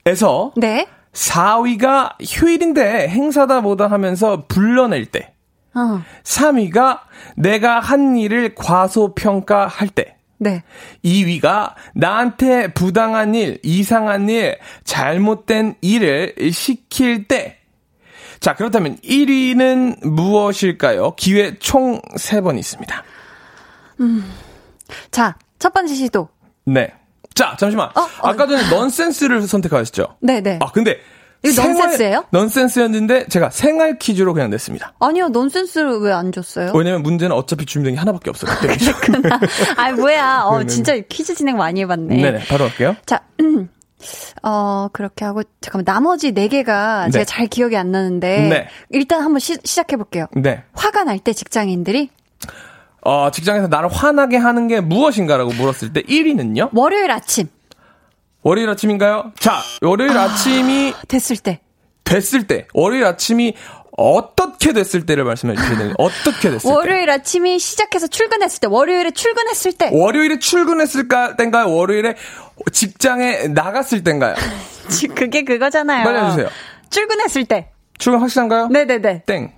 에서 네. 4위가 휴일인데 행사다 뭐다 하면서 불러낼 때. 어. 3위가 내가 한 일을 과소평가할 때. 네. 2위가 나한테 부당한 일, 이상한 일, 잘못된 일을 시킬 때. 자, 그렇다면 1위는 무엇일까요? 기회 총 3번 있습니다. 자, 첫 번째 시도. 네. 자, 잠시만. 어, 어. 아까 전에 넌센스를 선택하셨죠? 네네. 아, 근데. 이거 넌센스예요? 넌센스였는데 제가 생활 퀴즈로 그냥 냈습니다. 아니요, 넌센스를 왜 안 줬어요? 왜냐면 문제는 어차피 준비된 게 하나밖에 없었기 때문에. [laughs] 아, 뭐야. 어, 네네네. 진짜 퀴즈 진행 많이 해봤네. 네네, 바로 갈게요. 자, 음, 어, 그렇게 하고, 잠깐만, 나머지 네 개가 네. 제가 잘 기억이 안 나는데, 네. 일단 한번 시, 시작해볼게요. 네. 화가 날 때 직장인들이 어, 직장에서 나를 화나게 하는 게 무엇인가라고 물었을 때 1위는요? 월요일 아침 월요일 아침인가요? 자, 월요일 아... 침이 됐을 때, 됐을 때, 월요일 아침이 어떻게 됐을 때를 말씀해 주셔야 되는 어떻게 됐을 때? 월요일 아침이 시작해서 출근했을 때, 월요일에 출근했을 때, 월요일에 출근했을 땐가요? 월요일에 직장에 나갔을 땐가요? [laughs] 지- 그게 그거잖아요. 빨리 해주세요. 출근했을 때, 출근 확실한가요? 네네네. 땡.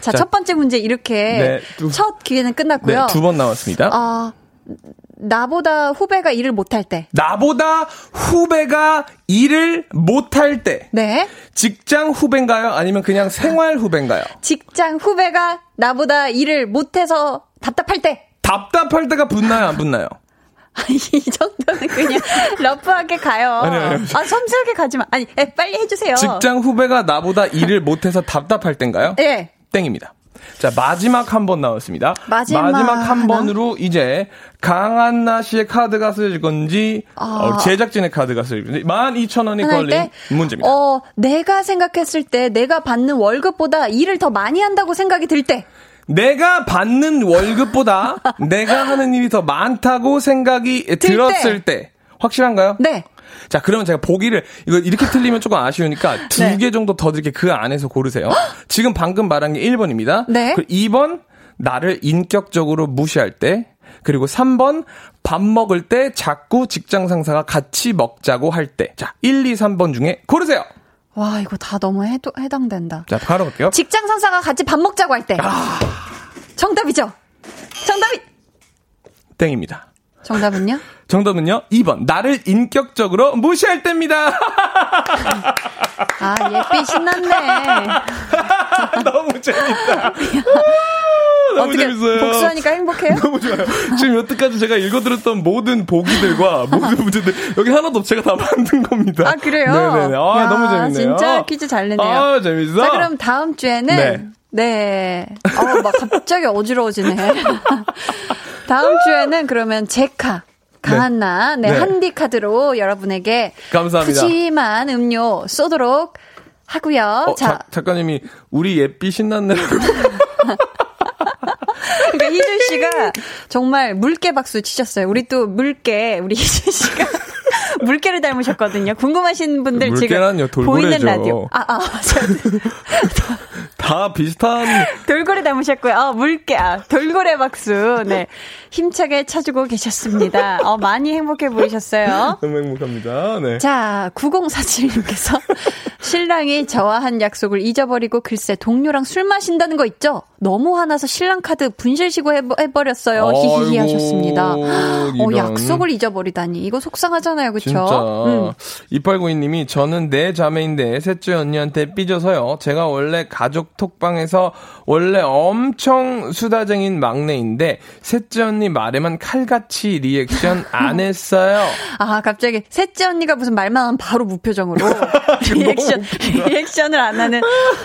자, 자, 첫 번째 문제 이렇게 네, 두- 첫 기회는 끝났고요. 네, 두 번 나왔습니다. 어, 나보다 후배가 일을 못할 때. 나보다 후배가 일을 못할 때. 네. 직장 후배인가요? 아니면 그냥 생활 후배인가요? 직장 후배가 나보다 일을 못해서 답답할 때. 답답할 때가 붙나요? 안 붙나요? [laughs] 이 정도는 그냥 [laughs] 러프하게 가요. 아니요, 아니요. 아, 섬세하게 가지 마. 아니, 에, 빨리 해주세요. 직장 후배가 나보다 일을 못해서 답답할 때인가요? 예. 땡입니다. 자, 마지막 한 번 나왔습니다. 마지막 한 하나? 번으로 이제 강한나 씨의 카드가 쓰여질 건지, 어, 제작진의 카드가 쓰여질 건지, 12,000원이 하나 할 걸린 때, 문제입니다. 어, 내가 생각했을 때 내가 받는 월급보다 일을 더 많이 한다고 생각이 들 때. 내가 받는 월급보다 [laughs] 내가 하는 일이 더 많다고 생각이 들었을 때. 확실한가요? 네. 자, 그러면 제가 보기를, 이거 이렇게 틀리면 조금 아쉬우니까 [laughs] 두 네. 개 정도 더 드릴게 그 안에서 고르세요. [gasps] 지금 방금 말한 게 1번입니다. 네. 그리고 2번, 나를 인격적으로 무시할 때. 그리고 3번, 밥 먹을 때 자꾸 직장 상사가 같이 먹자고 할 때. 자, 1, 2, 3번 중에 고르세요. 와, 이거 다 너무 해, 해당된다. 자, 바로 볼게요. 직장 상사가 같이 밥 먹자고 할 때. 아. 정답이죠? 정답이, 땡입니다. 정답은요? 정답은요? 2번. 나를 인격적으로 무시할 때입니다. 아, 예삐 신났네. [laughs] 너무 재밌다. 너무 어떻게 재밌어요. 복수하니까 행복해요? [laughs] 너무 좋아요. 지금 여태까지 제가 읽어드렸던 모든 보기들과 모든 문제들 여기 하나도 제가 다 만든 겁니다. 아, 그래요? 네네네. 아, 야, 너무 재밌네요. 진짜 퀴즈 잘 내네요. 아, 재밌어. 자, 그럼 다음 주에는 네. 네. 어, 막 갑자기 어지러워지네. [laughs] 다음 주에는 그러면 제카 강한나 네, 네. 한디 카드로 여러분에게 감사합니다. 푸짐한 음료 쏘도록 하고요. 어, 자, 자, 작가님이 우리 예삐 신났네라고. [laughs] 그러니까 희준 씨가 정말 물개 박수 치셨어요. 우리 또 물개 우리 [laughs] 희준 씨가 [laughs] 물개를 닮으셨거든요. 궁금하신 분들 물개란요, 지금 보이는. 라디오. 아, 아, 맞아요. 다 비슷한 [laughs] 돌고래 닮으셨고요. 아, 물개, 아, 돌고래 박수. 네. 힘차게 쳐주고 계셨습니다. 어, 많이 행복해 보이셨어요. 너무 행복합니다. 네. 자, 9047님께서 [laughs] 신랑이 저와 한 약속을 잊어버리고 글쎄 동료랑 술 마신다는 거 있죠? 너무 화나서 신랑 카드 분실시고 해버, 해버렸어요. 히히히 하셨습니다. 어. 약속을 잊어버리다니. 이거 속상하잖아요. 그쵸? 진짜. 음. 2892님이 저는 네 자매인데 셋째 언니한테 삐져서요. 제가 원래 가족 톡방에서 원래 엄청 수다쟁인 막내인데 셋째 언니 말에만 칼같이 리액션 안 [laughs] 했어요. 아, 갑자기 셋째 언니가 무슨 말만 하면 바로 무표정으로 [laughs] 리액션, 리액션을 안 하는.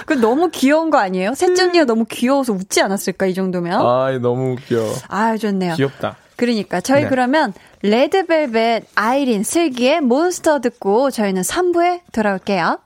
그 너무 귀여운 거 아니에요? 셋째 언니가 너무 귀여워서 웃지 않았을까, 이 정도면? 아이 너무 웃겨. 아, 좋네요. 귀엽다. 그러니까 저희 네. 그러면 레드벨벳 아이린 슬기의 몬스터 듣고 저희는 3부에 돌아올게요.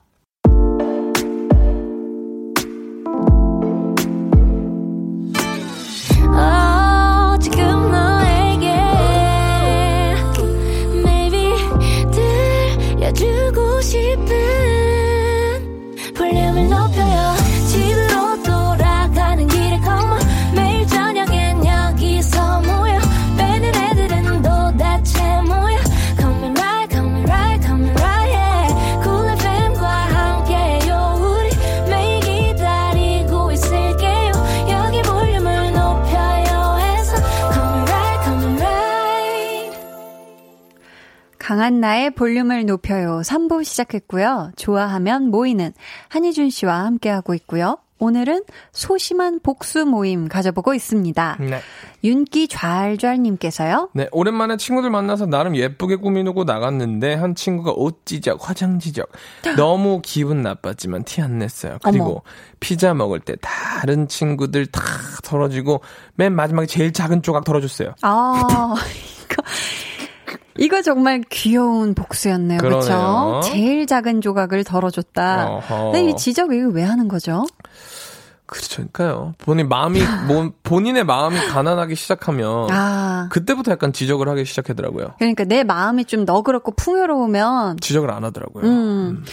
강한 나의 볼륨을 높여요. 3부 시작했고요. 좋아하면 모이는 한희준 씨와 함께하고 있고요. 오늘은 소심한 복수 모임 가져보고 있습니다. 네. 윤기 좔좔님께서요. 네, 오랜만에 친구들 만나서 나름 예쁘게 꾸미놓고 나갔는데 한 친구가 옷 지적, 화장 지적. 너무 기분 나빴지만 티 안 냈어요. 그리고 어머. 피자 먹을 때 다른 친구들 다 덜어지고 맨 마지막에 제일 작은 조각 덜어줬어요. 아, [laughs] 이거, 이거 정말 귀여운 복수였네요. 그렇죠? 제일 작은 조각을 덜어줬다. 어허. 근데 이 지적 이거 왜 하는 거죠? 그렇죠니까요. 본인 마음이 뭐, 본인의 마음이 가난하기 시작하면 아, 그때부터 약간 지적을 하기 시작하더라고요. 그러니까 내 마음이 좀 너그럽고 풍요로우면 지적을 안 하더라고요. 음.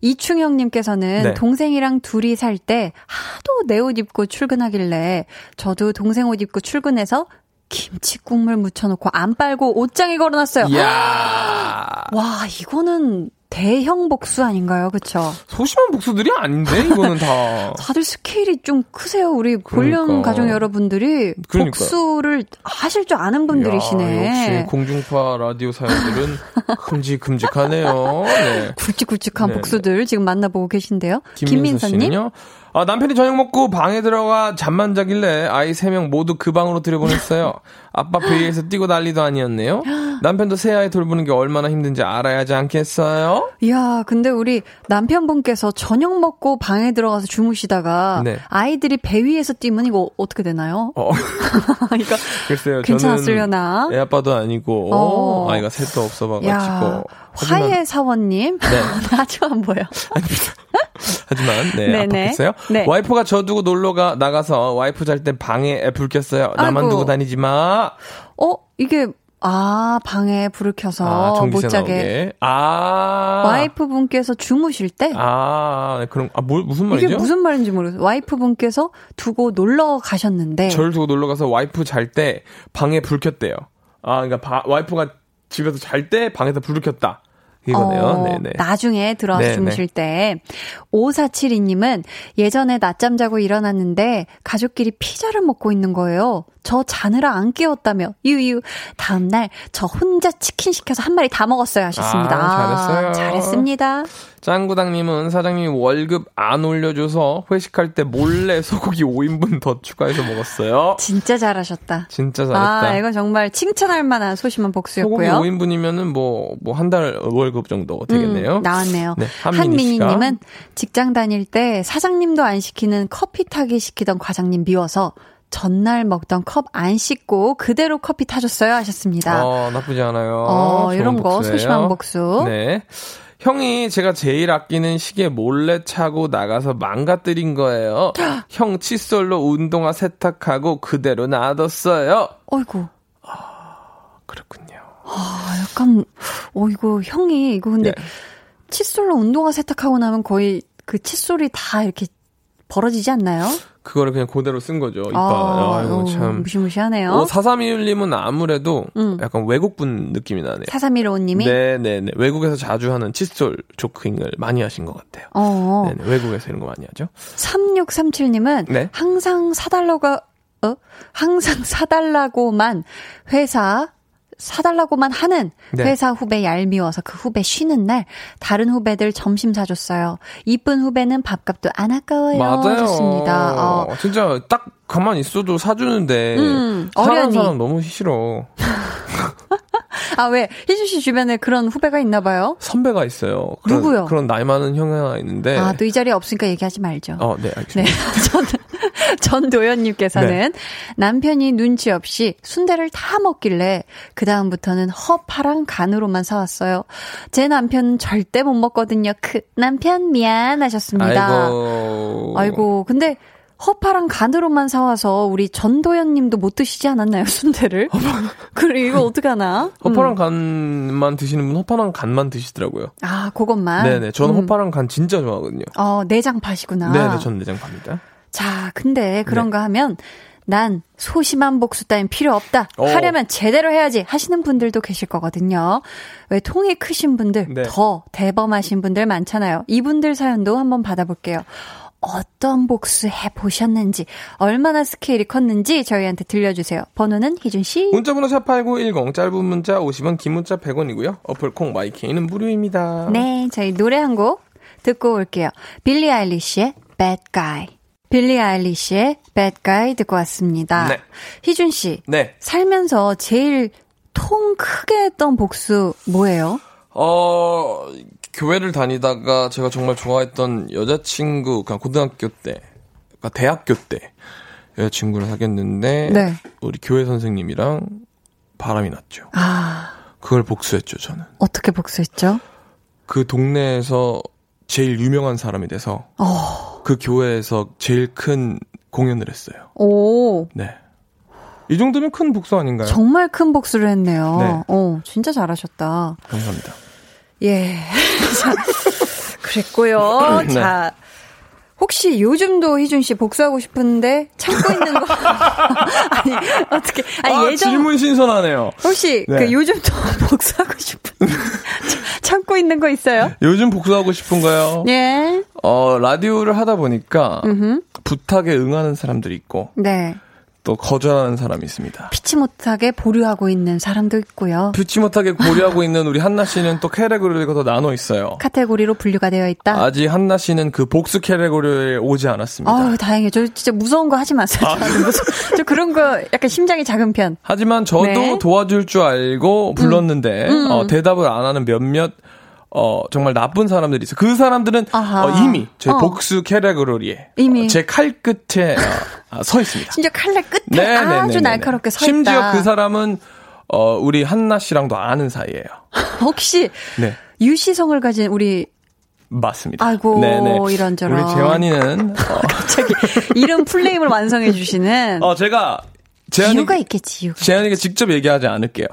이충영님께서는 네. 동생이랑 둘이 살 때 하도 내 옷 입고 출근하길래 저도 동생 옷 입고 출근해서 김치 국물 묻혀놓고 안 빨고 옷장에 걸어놨어요. 이야. 와, 이거는 대형 복수 아닌가요? 그쵸? 소심한 복수들이 아닌데 이거는 다. [laughs] 다들 스케일이 좀 크세요. 우리 볼륨 그러니까. 가족 여러분들이 그러니까요. 복수를 하실 줄 아는 분들이시네. 야, 역시 공중파 라디오 사연들은 큼직큼직하네요. 네. [laughs] 굵직굵직한 네, 복수들 지금 만나보고 계신데요. 김민서 김민서님. 아, 남편이 저녁 먹고 방에 들어가 잠만 자길래 아이 세명 모두 그 방으로 들여보냈어요. 아빠 베이에서 뛰고 난리도 아니었네요. 남편도 새 아이 돌보는 게 얼마나 힘든지 알아야 하지 않겠어요? 이야, 근데 우리 남편분께서 저녁 먹고 방에 들어가서 주무시다가 네. 아이들이 배 위에서 뛰면 이거 어떻게 되나요? 어, [laughs] 그러니까 글쎄요. 괜찮았으려나? 애 아빠도 아니고 어. 아이가 셋도 없어봐가지고. 야, 하지만- 화해 사원님. 네. [laughs] 아주 안 보여. [laughs] 하지만 네 네네. 아팠겠어요. 네. 와이프가 저 두고 놀러가 나가서 와이프 잘때 방에 불 켰어요. 나만 아이고. 두고 다니지 마. 어, 이게 아 방에 불을 켜서 아, 못 자게. 나오게. 아. 와이프 분께서 주무실 때 아, 네, 그럼 아, 뭐, 무슨 말이죠? 이게 무슨 말인지 모르겠어요. 와이프 분께서 두고 놀러 가셨는데 저를 두고 놀러 가서 와이프 잘 때 방에 불 켰대요. 아, 그러니까 바- 와이프가 집에서 잘 때 방에서 불을 켰다. 이거네요. 어. 나중에 들어와서 네네. 주무실 때 5472님은 예전에 낮잠 자고 일어났는데 가족끼리 피자를 먹고 있는 거예요. 저 자느라 안 깨웠다며 유유 다음날 저 혼자 치킨 시켜서 한 마리 다 먹었어요 하셨습니다. 아, 잘했어요. 잘했습니다. 짱구당님은 사장님이 월급 안 올려줘서 회식할 때 몰래 소고기 [laughs] 5인분 더 추가해서 먹었어요. 진짜 잘하셨다. 진짜 잘했다. 아, 이거 정말 칭찬할 만한 소심한 소고기 복수였고요. 5인분이면은 뭐, 뭐 한 달 월급 정도 되겠네요. 음, 나왔네요. 네. 한민희님은 직장 다닐 때 사장님도 안 시키는 커피 타기 시키던 과장님 미워서 전날 먹던 컵 안 씻고 그대로 커피 타줬어요 하셨습니다. 어, 나쁘지 않아요. 어, 이런 거 복수예요. 소심한 복수. 네. 형이 제가 제일 아끼는 시계 몰래 차고 나가서 망가뜨린 거예요. [gasps] 형 칫솔로 운동화 세탁하고 그대로 놔뒀어요. 어이구, 그렇군요. 아, 약간, 어이구, 형이, 이거 근데 네. 칫솔로 운동화 세탁하고 나면 거의 그 칫솔이 다 이렇게 벌어지지 않나요? 그거를 그냥 그대로 쓴 거죠. 이빨. 아, 아이고, 어, 참. 무시무시하네요. 어, 4321님은 아무래도 음. 약간 외국분 느낌이 나네요. 4315님이. 네네네. 외국에서 자주 하는 칫솔 조킹을 많이 하신 것 같아요. 어, 네네. 외국에서 이런 거 많이 하죠. 3637님은 네. 항상 사달라고, 어? 항상 사달라고만 회사, 사달라고만 하는 네. 회사 후배 얄미워서 그 후배 쉬는 날 다른 후배들 점심 사줬어요. 이쁜 후배는 밥값도 안 아까워요. 맞아요. 하셨습니다. 어, 진짜 딱 가만히 있어도 사주는데 음, 사는 어련히. 사람 너무 싫어. [laughs] 아, 왜? 희준 씨 주변에 그런 후배가 있나 봐요? 선배가 있어요. 그런, 누구요? 그런 나이 많은 형이 하나 있는데. 아, 또 이 자리에 없으니까 얘기하지 말죠. 네. 어, 네, 네. 알겠습니다. [laughs] 전, 전도연님께서는 네. 남편이 눈치 없이 순대를 다 먹길래 그다음부터는 허파랑 간으로만 사왔어요. 제 남편은 절대 못 먹거든요. 크, 남편 미안하셨습니다. 아이고. 아이고, 근데 허파랑 간으로만 사와서 우리 전도연 님도 못 드시지 않았나요, [laughs] 순대를? 그래, 이거 어떡하나? 허파랑 음. 간만 드시는 분 허파랑 간만 드시더라고요. 아, 그것만. 네네. 저는 음. 허파랑 간 진짜 좋아하거든요. 어, 내장파시구나. 네네. 저는 내장파입니다. 자, 근데 그런가 네. 하면 난 소심한 복수 따윈 필요 없다. 어. 하려면 제대로 해야지 하시는 분들도 계실 거거든요. 왜 통이 크신 분들, 네. 더 대범하신 분들 많잖아요. 이분들 사연도 한번 받아볼게요. 어떤 복수 해 보셨는지, 얼마나 스케일이 컸는지 저희한테 들려주세요. 번호는 희준 씨. 문자번호 샵8910 짧은 문자 50원 긴 문자 100원이고요. 어플 콩 마이케이는 무료입니다. 네, 저희 노래 한 곡 듣고 올게요. 빌리 아일리시의 Bad Guy. 빌리 아일리시의 Bad Guy 듣고 왔습니다. 네. 희준 씨, 네. 살면서 제일 통 크게 했던 복수 뭐예요? 어, 교회를 다니다가 제가 정말 좋아했던 여자친구, 그냥 고등학교 때, 그러니까 대학교 때 여자친구를 사귀었는데, 네. 우리 교회 선생님이랑 바람이 났죠. 아, 그걸 복수했죠, 저는. 어떻게 복수했죠? 그 동네에서 제일 유명한 사람이 돼서, 어, 그 교회에서 제일 큰 공연을 했어요. 오, 네. 이 정도면 큰 복수 아닌가요? 정말 큰 복수를 했네요. 네. 어, 진짜 잘하셨다. 감사합니다. 예. [laughs] 자, 그랬고요. 네. 자, 혹시 요즘도 희준 씨 복수하고 싶은데 참고 있는 거 [laughs] 아니 어떻게 아니 아, 예전 질문 신선하네요. 혹시 네. 그 요즘도 [laughs] 복수하고 싶은 참고 있는 거 있어요? 요즘 복수하고 싶은 거요. 예. 어, 라디오를 하다 보니까 음흠. 부탁에 응하는 사람들이 있고 네. 또 거절하는 사람이 있습니다. 피치 못하게 보류하고 있는 사람도 있고요. 피치 못하게 고려하고 있는 우리 한나 씨는 또 카테고리가 더 나눠 있어요. 카테고리로 분류가 되어 있다. 아직 한나 씨는 그 복수 카테고리에 오지 않았습니다. 아유, 다행이에요. 저 진짜 무서운 거 하지 마세요. 무서- [laughs] 저 그런 거 약간 심장이 작은 편. 하지만 저도 네. 도와줄 줄 알고 불렀는데 어, 대답을 안 하는 몇몇 어, 정말 나쁜 사람들이 있어요. 그 사람들은. 어, 이미 제 어. 복수 캐레고리에 이미. 어, 제칼 끝에 어, 아, 서 있습니다. 심지어 칼날 끝에 네네네네네. 아주 날카롭게 서 있다. 심지어 그 사람은 어, 우리 한나 씨랑도 아는 사이예요. [laughs] 혹시 네. 유시성을 가진 우리 맞습니다. 아이고, 네네. 이런저런. 우리 재환이는 [laughs] 어, 갑자기 이름 플레임을 완성해 주시는 어, 제가 재환이 이유가 있겠지. 재환이가 직접 얘기하지 않을게요.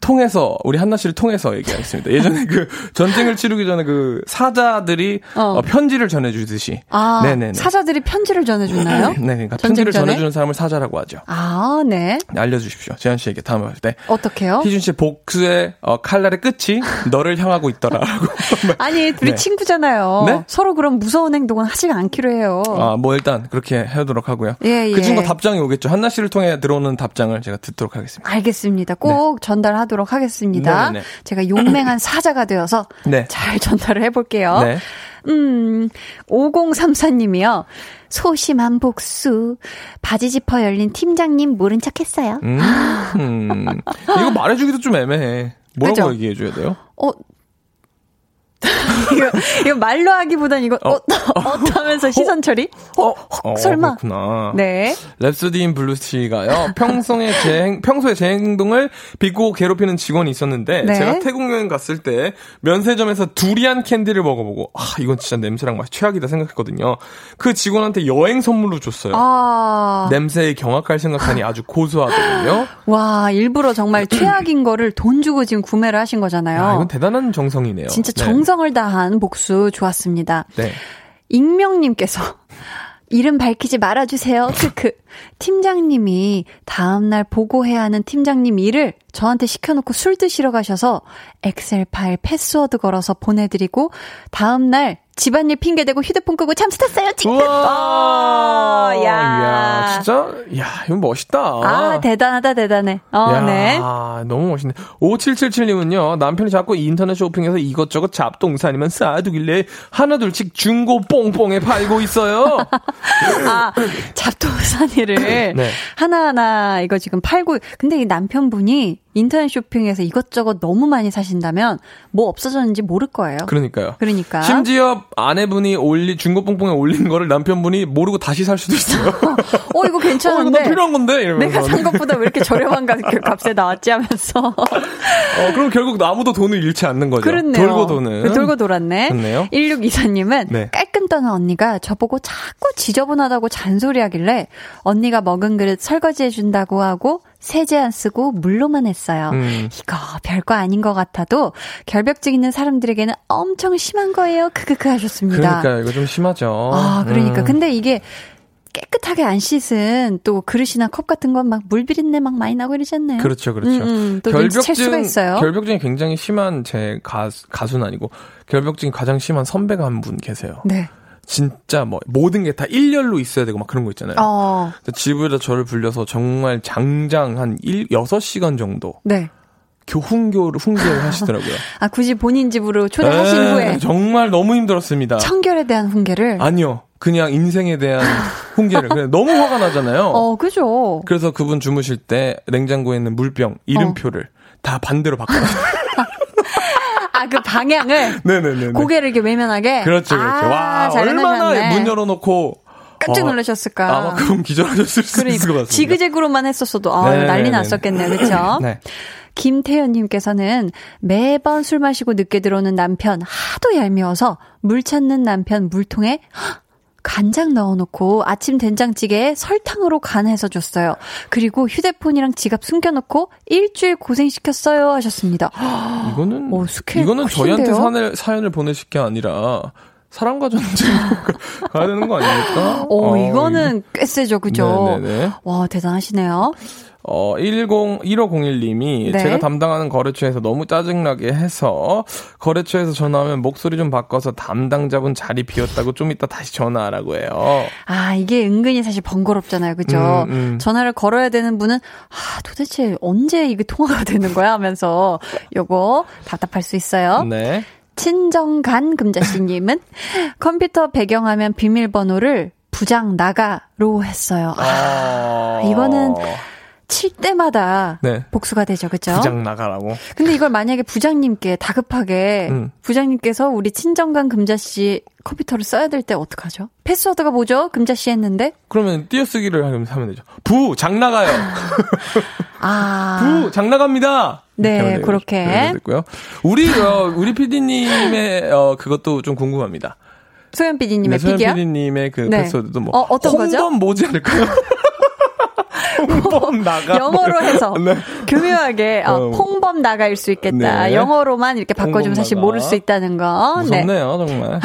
통해서 우리 한나 씨를 통해서 얘기하겠습니다. 예전에 그 전쟁을 치르기 전에 그 사자들이 어. 어, 편지를 전해주듯이 아, 네네네. 사자들이 편지를 전해주나요? [clears throat] 네, 그러니까 편지를 전에? 전해주는 사람을 사자라고 하죠. 아, 네. 알려주십시오. 재한 씨에게 다음에 할 때. 어떻게요? 희준 씨의 복수의 어, 칼날의 끝이 너를 향하고 있더라라고. [laughs] 아니, 둘이 네. 친구잖아요. 네? 서로 그런 무서운 행동은 하지 않기로 해요. 아, 뭐 일단 그렇게 해도록 하고요. 예, 그 예. 친구 답장이 오겠죠. 한나 씨를 통해 들어오는 답장을 제가 듣도록 하겠습니다. 알겠습니다. 꼭 전달하 도록 하겠습니다. 네네네. 제가 용맹한 사자가 되어서 네. 잘 전달을 해볼게요. 네. 음, 5034님이요. 소심한 복수. 바지 지퍼 열린 팀장님 모른 척 했어요. 음, 음. 이거 말해주기도 좀 애매해. 뭐라고 그죠? 얘기해줘야 돼요? 어, 이거, 이거 말로 하기보단 이거, 어, 어, 어, 어떠면서 시선 처리? 어, 어, 설마. 그렇구나. 네. Rhapsody in Blue 씨가요. 평소에 제, 행, 평소에 제 행동을 비꼬고 괴롭히는 직원이 있었는데 네. 제가 태국 여행 갔을 때 면세점에서 두리안 캔디를 먹어보고 아 이건 진짜 냄새랑 맛이 최악이다 생각했거든요. 그 직원한테 여행 선물로 줬어요. 아. 냄새에 경악할 생각하니 아주 고소하거든요. 와, 일부러 정말 [clears throat] 최악인 거를 돈 주고 지금 구매를 하신 거잖아요. 아, 이건 대단한 정성이네요. 진짜 네. 정성을 다한 복수 좋았습니다. 네. 익명님께서 [laughs] 이름 밝히지 말아주세요. 크크. 팀장님이 다음날 보고해야 하는 팀장님 일을 저한테 시켜놓고 술 드시러 가셔서 엑셀 파일 패스워드 걸어서 보내드리고 다음날 집안일 핑계대고 휴대폰 끄고 잠수 탔어요. 찡긋. 우와! 어, 야. 진짜? 야, 이건 멋있다. 아, 대단하다, 대단해. 어, 야, 네. 너무 멋있네. 5777님은요, 남편이 자꾸 인터넷 쇼핑에서 이것저것 잡동사 아니면 쌓아두길래 하나둘씩 중고 뽕뽕에 팔고 있어요. [laughs] 아, 잡동사니를 네. 하나하나 이거 지금 팔고, 근데 이 남편분이 인터넷 쇼핑에서 이것저것 너무 많이 사신다면 뭐 없어졌는지 모를 거예요. 그러니까요. 그러니까. 심지어 아내분이 올리, 중고 뽕뽕에 올린 거를 남편분이 모르고 다시 살 수도 있어요. 어, [laughs] 이거 어, 이거 괜찮은데. 나 필요한 건데? 이러면서. 내가 산 것보다 왜 이렇게 저렴한 가- 그 값에 나왔지 하면서. [laughs] 어, 그럼 결국 아무도 돈을 잃지 않는 거죠. 그렇네요. 돌고 도는. 돌고 돌았네. 좋네요. 1624님은 네. 깔끔 떠는 언니가 저보고 자꾸 지저분하다고 잔소리하길래 언니가 먹은 그릇 설거지해 준다고 하고 세제 안 쓰고 물로만 했어요. 음. 이거 별거 아닌 것 같아도 결벽증 있는 사람들에게는 엄청 심한 거예요. 크크크 하셨습니다. 그러니까 이거 좀 심하죠. 아, 그러니까. 음. 근데 이게 깨끗하게 안 씻은 또 그릇이나 컵 같은 건 막 물 비린내 막 많이 나고 이러잖아요. 그렇죠, 그렇죠. 음, 음, 있어요. 결벽증이 굉장히 심한 제 가수, 가수는 아니고 결벽증이 가장 심한 선배가 한 분 계세요. 네. 진짜 뭐 모든 게 다 일렬로 있어야 되고 막 그런 거 있잖아요. 어, 집에다 저를 불려서 정말 장장 한 1, 6시간 정도 네. 교 훈교를 훈계를 하시더라고요. 아, 굳이 본인 집으로 초대하신 에, 후에 정말 너무 힘들었습니다. 청결에 대한 훈계를. 아니요. 그냥 인생에 대한 훈계를. 그냥 너무 화가 나잖아요. 어, 그죠. 그래서 그분 주무실 때 냉장고에 있는 물병 이름표를 다 반대로 바꿔놨어요. 아, 그 방향을 [laughs] 네네네. 고개를 이렇게 외면하게. 그렇죠, 그렇죠. 아, 와, 잘 얼마나. 문 열어놓고. 깜짝 어, 놀라셨을까. 아마 그럼 기절하셨을 수 있을 것 그러니까 같습니다. 지그재그로만 했었어도 아, 네, 난리 네, 났었겠네요. 그렇죠? [clears throat] 네. 김태현님께서는 매번 술 마시고 늦게 들어오는 남편 하도 얄미워서 물 찾는 남편 물통에 헉, 간장 넣어놓고 아침 된장찌개에 설탕으로 간해서 줬어요. 그리고 휴대폰이랑 지갑 숨겨놓고 일주일 고생시켰어요 하셨습니다. 이거는 오, 스케일 이거는? 저희한테 사연을, 사연을 보내실 게 아니라 사랑과 전쟁 [laughs] 가야 되는 거 아닙니까? 오, 어, 이거는 꽤 세죠, 그죠? 네네네. 와, 대단하시네요. 어, 10, 1501님이 네. 제가 담당하는 거래처에서 너무 짜증나게 해서 거래처에서 전화하면 목소리 좀 바꿔서 담당자분 자리 비었다고 좀 이따 다시 전화하라고 해요. 아, 이게 은근히 사실 번거롭잖아요. 그죠? 음, 음. 전화를 걸어야 되는 분은, 아, 도대체 언제 이게 통화가 [laughs] 되는 거야? 하면서 요거 답답할 수 있어요. 네. 친정간 금자씨님은 [laughs] 컴퓨터 배경화면 비밀번호를 부장 나가로 했어요. 아, 아, 이거는 칠 때마다 네. 복수가 되죠. 그죠? 부장 나가라고. 근데 이걸 만약에 부장님께 다급하게 음. 부장님께서 우리 친정간 금자씨 컴퓨터를 써야 될 때 어떡하죠? 패스워드가 뭐죠? 금자씨 했는데? 그러면 띄어쓰기를 하면 하면 되죠. 부, 장 나가요. [laughs] 아. 부, 장 나갑니다. 네, 그렇게. 됐고요. 우리, 어, 우리 PD님의, 어, 그것도 좀 궁금합니다. 소연 PD님의 네, 소연? PD님의 그 네. 패스워드도 뭐. 어, 어떤 거죠? 뭐지 않을까요? [laughs] 홍범 나가. 영어로 해서 네. 교묘하게 어, 어. 홍범 나가일 수 있겠다. 네. 영어로만 이렇게 바꿔주면 사실 나가. 모를 수 있다는 거. 네. 무섭네요, 정말.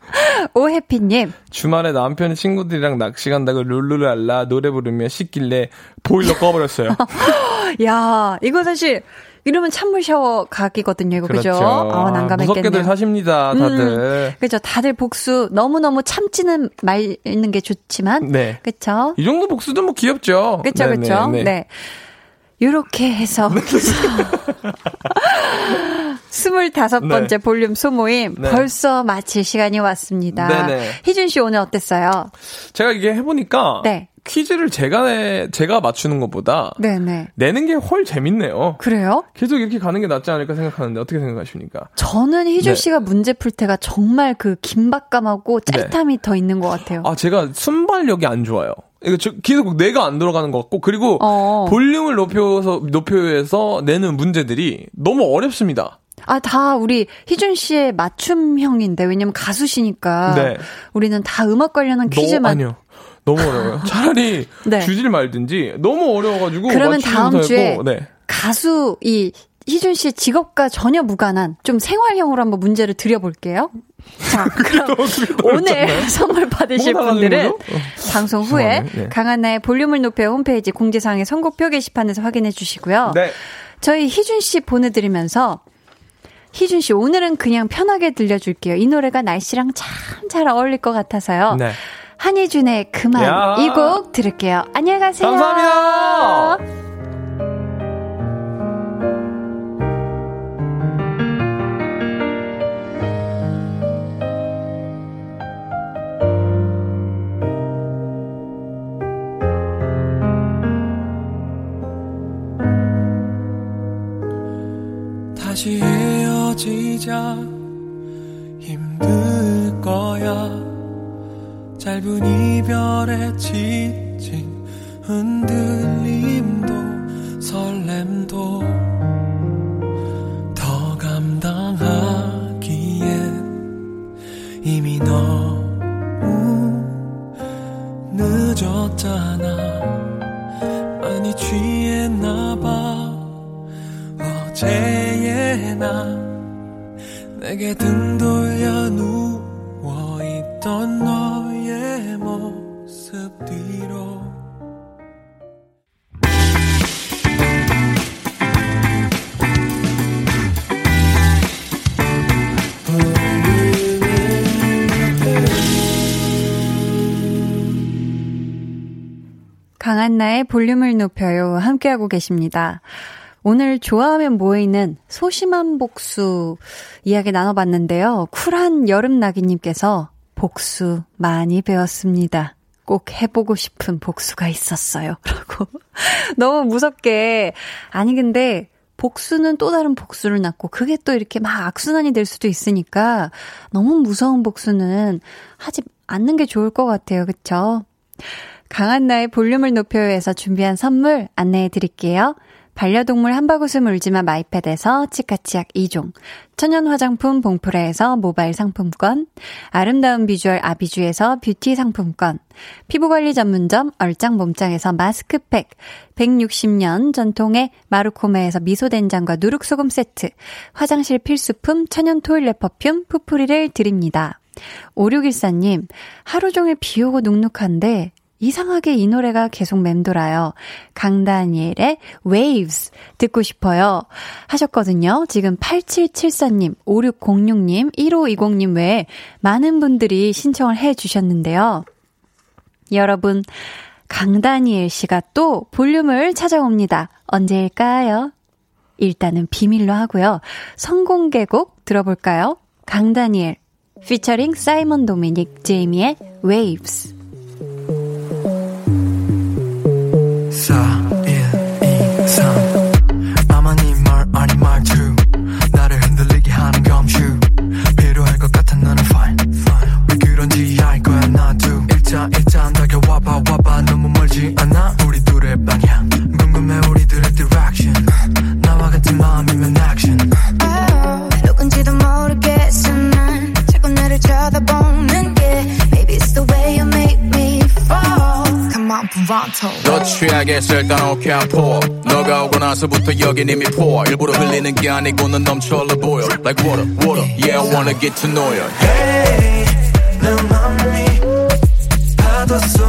[laughs] 오해피님. 주말에 남편이 친구들이랑 낚시 간다고 룰루랄라 노래 부르며 씻길래 보일러 꺼버렸어요. [laughs] 야, 이거 사실 이러면 찬물 샤워 각이거든요. 이거 그죠? 아, 난감했겠네요. 무섭게들 사십니다, 다들. 그죠. 다들 복수 너무너무 참지는 말는 게 좋지만. 네. 그쵸? 이 정도 복수도 뭐 귀엽죠. 그쵸, 네, 그쵸? 네, 네. 네. 요렇게 해서. [laughs] 스물다섯 번째 볼륨 소모임 네. 벌써 마칠 시간이 왔습니다. 네네. 희준 씨 오늘 어땠어요? 제가 이게 해보니까 네. 퀴즈를 제가 내, 제가 맞추는 것보다 네네. 내는 게 훨 재밌네요. 그래요? 계속 이렇게 가는 게 낫지 않을까 생각하는데 어떻게 생각하십니까? 저는 희준 네. 씨가 문제 풀 때가 정말 그 긴박감하고 짜릿함이 더 있는 것 같아요. 아 제가 순발력이 안 좋아요. 이거 저- 계속 뇌가 안 돌아가는 것 같고 그리고 어. 볼륨을 높여서 높여서 내는 문제들이 너무 어렵습니다. 아, 다 우리 희준 씨의 맞춤형인데, 왜냐면 가수시니까. 네. 우리는 다 음악 관련한 퀴즈만. 아니요. 너무 어려워요. [laughs] 차라리 네. 주질 말든지 너무 어려워가지고 그러면 다음 주에 네. 가수, 이, 희준 씨의 직업과 전혀 무관한 좀 생활형으로 한번 문제를 드려볼게요. 자, [laughs] 그럼 오늘 선물 받으실 분들은? 어. 방송 후에. 네. 강한나의 볼륨을 높여 홈페이지 공지사항의 선곡표 게시판에서 확인해 주시고요. 네. 저희 희준 씨 보내드리면서 희준 씨 오늘은 그냥 편하게 들려줄게요. 이 노래가 날씨랑 참 잘 어울릴 것 같아서요. 네. 한희준의 그만 야. 이곡 들을게요. 안녕히 가세요. 감사합니다. 다시 헤어지자 힘들 거야 짧은 이별에 지친 흔들림도 볼륨을 높여요. 함께하고 계십니다. 오늘 좋아하면 모이는 소심한 복수 이야기 나눠봤는데요. 쿨한 여름나기님께서 복수 많이 배웠습니다. 꼭 해보고 싶은 복수가 있었어요. [laughs] 라고. 너무 무섭게. 아니, 근데 복수는 또 다른 복수를 낳고 그게 또 이렇게 막 악순환이 될 수도 있으니까 너무 무서운 복수는 하지 않는 게 좋을 것 같아요. 그쵸? 강한나의 볼륨을 높여요에서 준비한 선물 안내해 드릴게요. 반려동물 한바구음 울지마 마이패드에서 치카치약 2종, 천연 화장품 봉프레에서 모바일 상품권, 아름다운 비주얼 아비주에서 뷰티 상품권, 피부관리 전문점 얼짱 몸짱에서 마스크팩, 160년 전통의 마루코메에서 미소된장과 누룩소금 세트, 화장실 필수품 천연 토일렛 퍼퓸 푸프리를 드립니다. 5614님, 하루 종일 비 오고 눅눅한데, 이상하게 이 노래가 계속 맴돌아요. 강다니엘의 Waves 듣고 싶어요. 하셨거든요. 지금 8774님, 5606님, 1520님 외에 많은 분들이 신청을 해 주셨는데요. 여러분, 강다니엘 씨가 또 볼륨을 찾아옵니다. 언제일까요? 일단은 비밀로 하고요. 성공개곡 들어볼까요? 강다니엘, 피처링 사이먼 도미닉 제이미의 Waves. 취하겠어 일단 오케이 포 너가 오고 나서부터 여긴 이미 포 일부러 흘리는 게 아니고 넌 넘쳐흘러 보여. Like water water. Yeah I wanna get to know you Hey 내 맘이 파도 속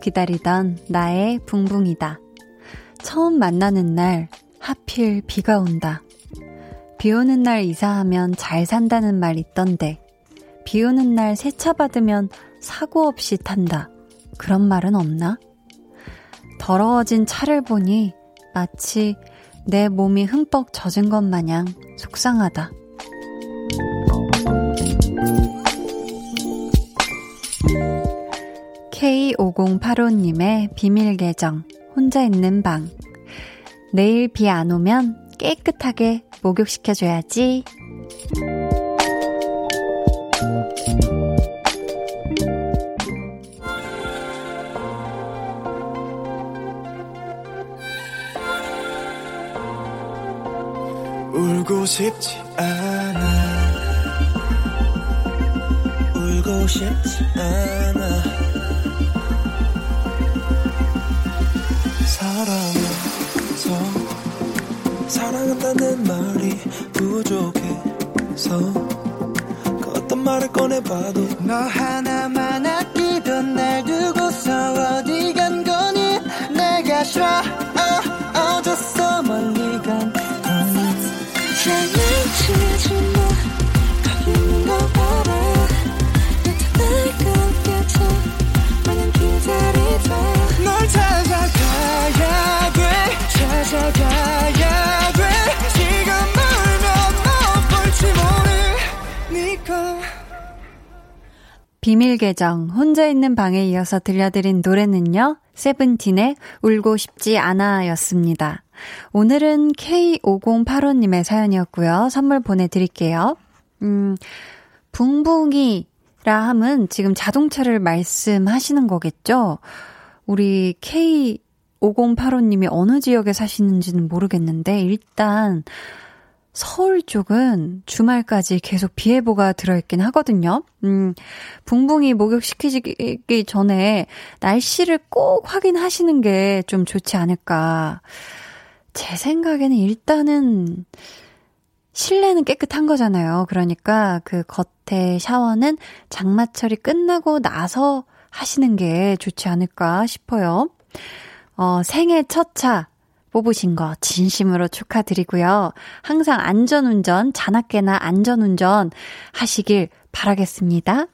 기다리던 나의 붕붕이다. 처음 만나는 날 하필 비가 온다. 비 오는 날 이사하면 잘 산다는 말 있던데. 비 오는 날 세차 받으면 사고 없이 탄다. 그런 말은 없나? 더러워진 차를 보니 마치 내 몸이 흠뻑 젖은 것 마냥 속상하다. K5085님의 비밀 계정, 혼자 있는 방. 내일 비 안 오면 깨끗하게 목욕시켜줘야지. 울고 싶지 않아 울고 싶지 않아 사랑한다는 말이 부족해서 그 어떤 말을 꺼내봐도 너 하나만 아끼던 날 두고서 어디 간 거니 내가 싫어 어, 멀리 간 거니 장난치지 마. 봐라. 마냥 기다리자. 널 찾아가야 돼 찾아가 비밀 계정, 혼자 있는 방에 이어서 들려드린 노래는요, 세븐틴의 울고 싶지 않아 였습니다. 오늘은 K5085님의 사연이었고요. 선물 보내드릴게요. 음, 붕붕이라 함은 지금 자동차를 말씀하시는 거겠죠? 우리 K5085님이 어느 지역에 사시는지는 모르겠는데, 일단, 서울 쪽은 주말까지 계속 비 예보가 들어있긴 하거든요. 음, 붕붕이 목욕시키기 전에 날씨를 꼭 확인하시는 게 좀 좋지 않을까. 제 생각에는 일단은 실내는 깨끗한 거잖아요. 그러니까 그 겉에 샤워는 장마철이 끝나고 나서 하시는 게 좋지 않을까 싶어요. 어, 생애 첫 차 뽑으신 거 진심으로 축하드리고요. 항상 안전운전, 자나깨나 안전운전 하시길 바라겠습니다.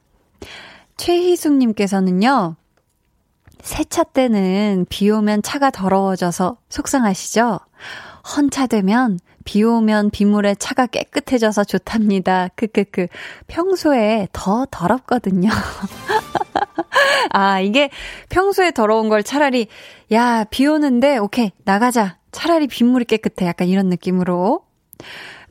최희숙님께서는요, 세차 때는 비 오면 차가 더러워져서 속상하시죠? 헌차 되면 비 오면 빗물에 차가 깨끗해져서 좋답니다. 크크크. 평소에 더 더럽거든요. [laughs] 아, 이게 평소에 더러운 걸 차라리, 야, 비 오는데, 오케이, 나가자. 차라리 빗물이 깨끗해. 약간 이런 느낌으로.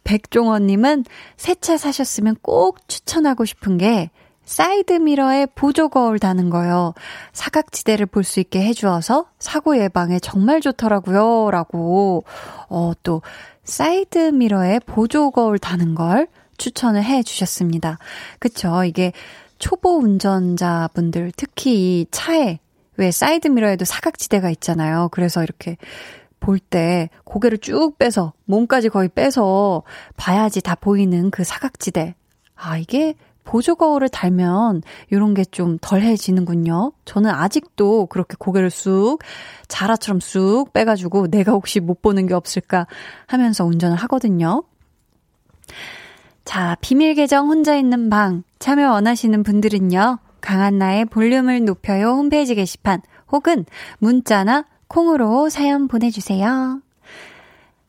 백종원님은 새 차 사셨으면 꼭 추천하고 싶은 게 사이드미러에 보조 거울 다는 거요. 사각지대를 볼 수 있게 해주어서 사고 예방에 정말 좋더라고요. 라고, 어, 또, 사이드미러에 보조 거울 다는 걸 추천을 해 주셨습니다. 그쵸. 이게 초보 운전자분들, 특히 차에 왜 사이드 미러에도 사각지대가 있잖아요. 그래서 이렇게 볼 때 고개를 쭉 빼서 몸까지 거의 빼서 봐야지 다 보이는 그 사각지대. 아, 이게 보조 거울을 달면 이런 게 좀 덜해지는군요. 저는 아직도 그렇게 고개를 쑥 자라처럼 쑥 빼가지고 내가 혹시 못 보는 게 없을까 하면서 운전을 하거든요. 자, 비밀 계정 혼자 있는 방 참여 원하시는 분들은요. 강한나의 볼륨을 높여요 홈페이지 게시판 혹은 문자나 콩으로 사연 보내주세요.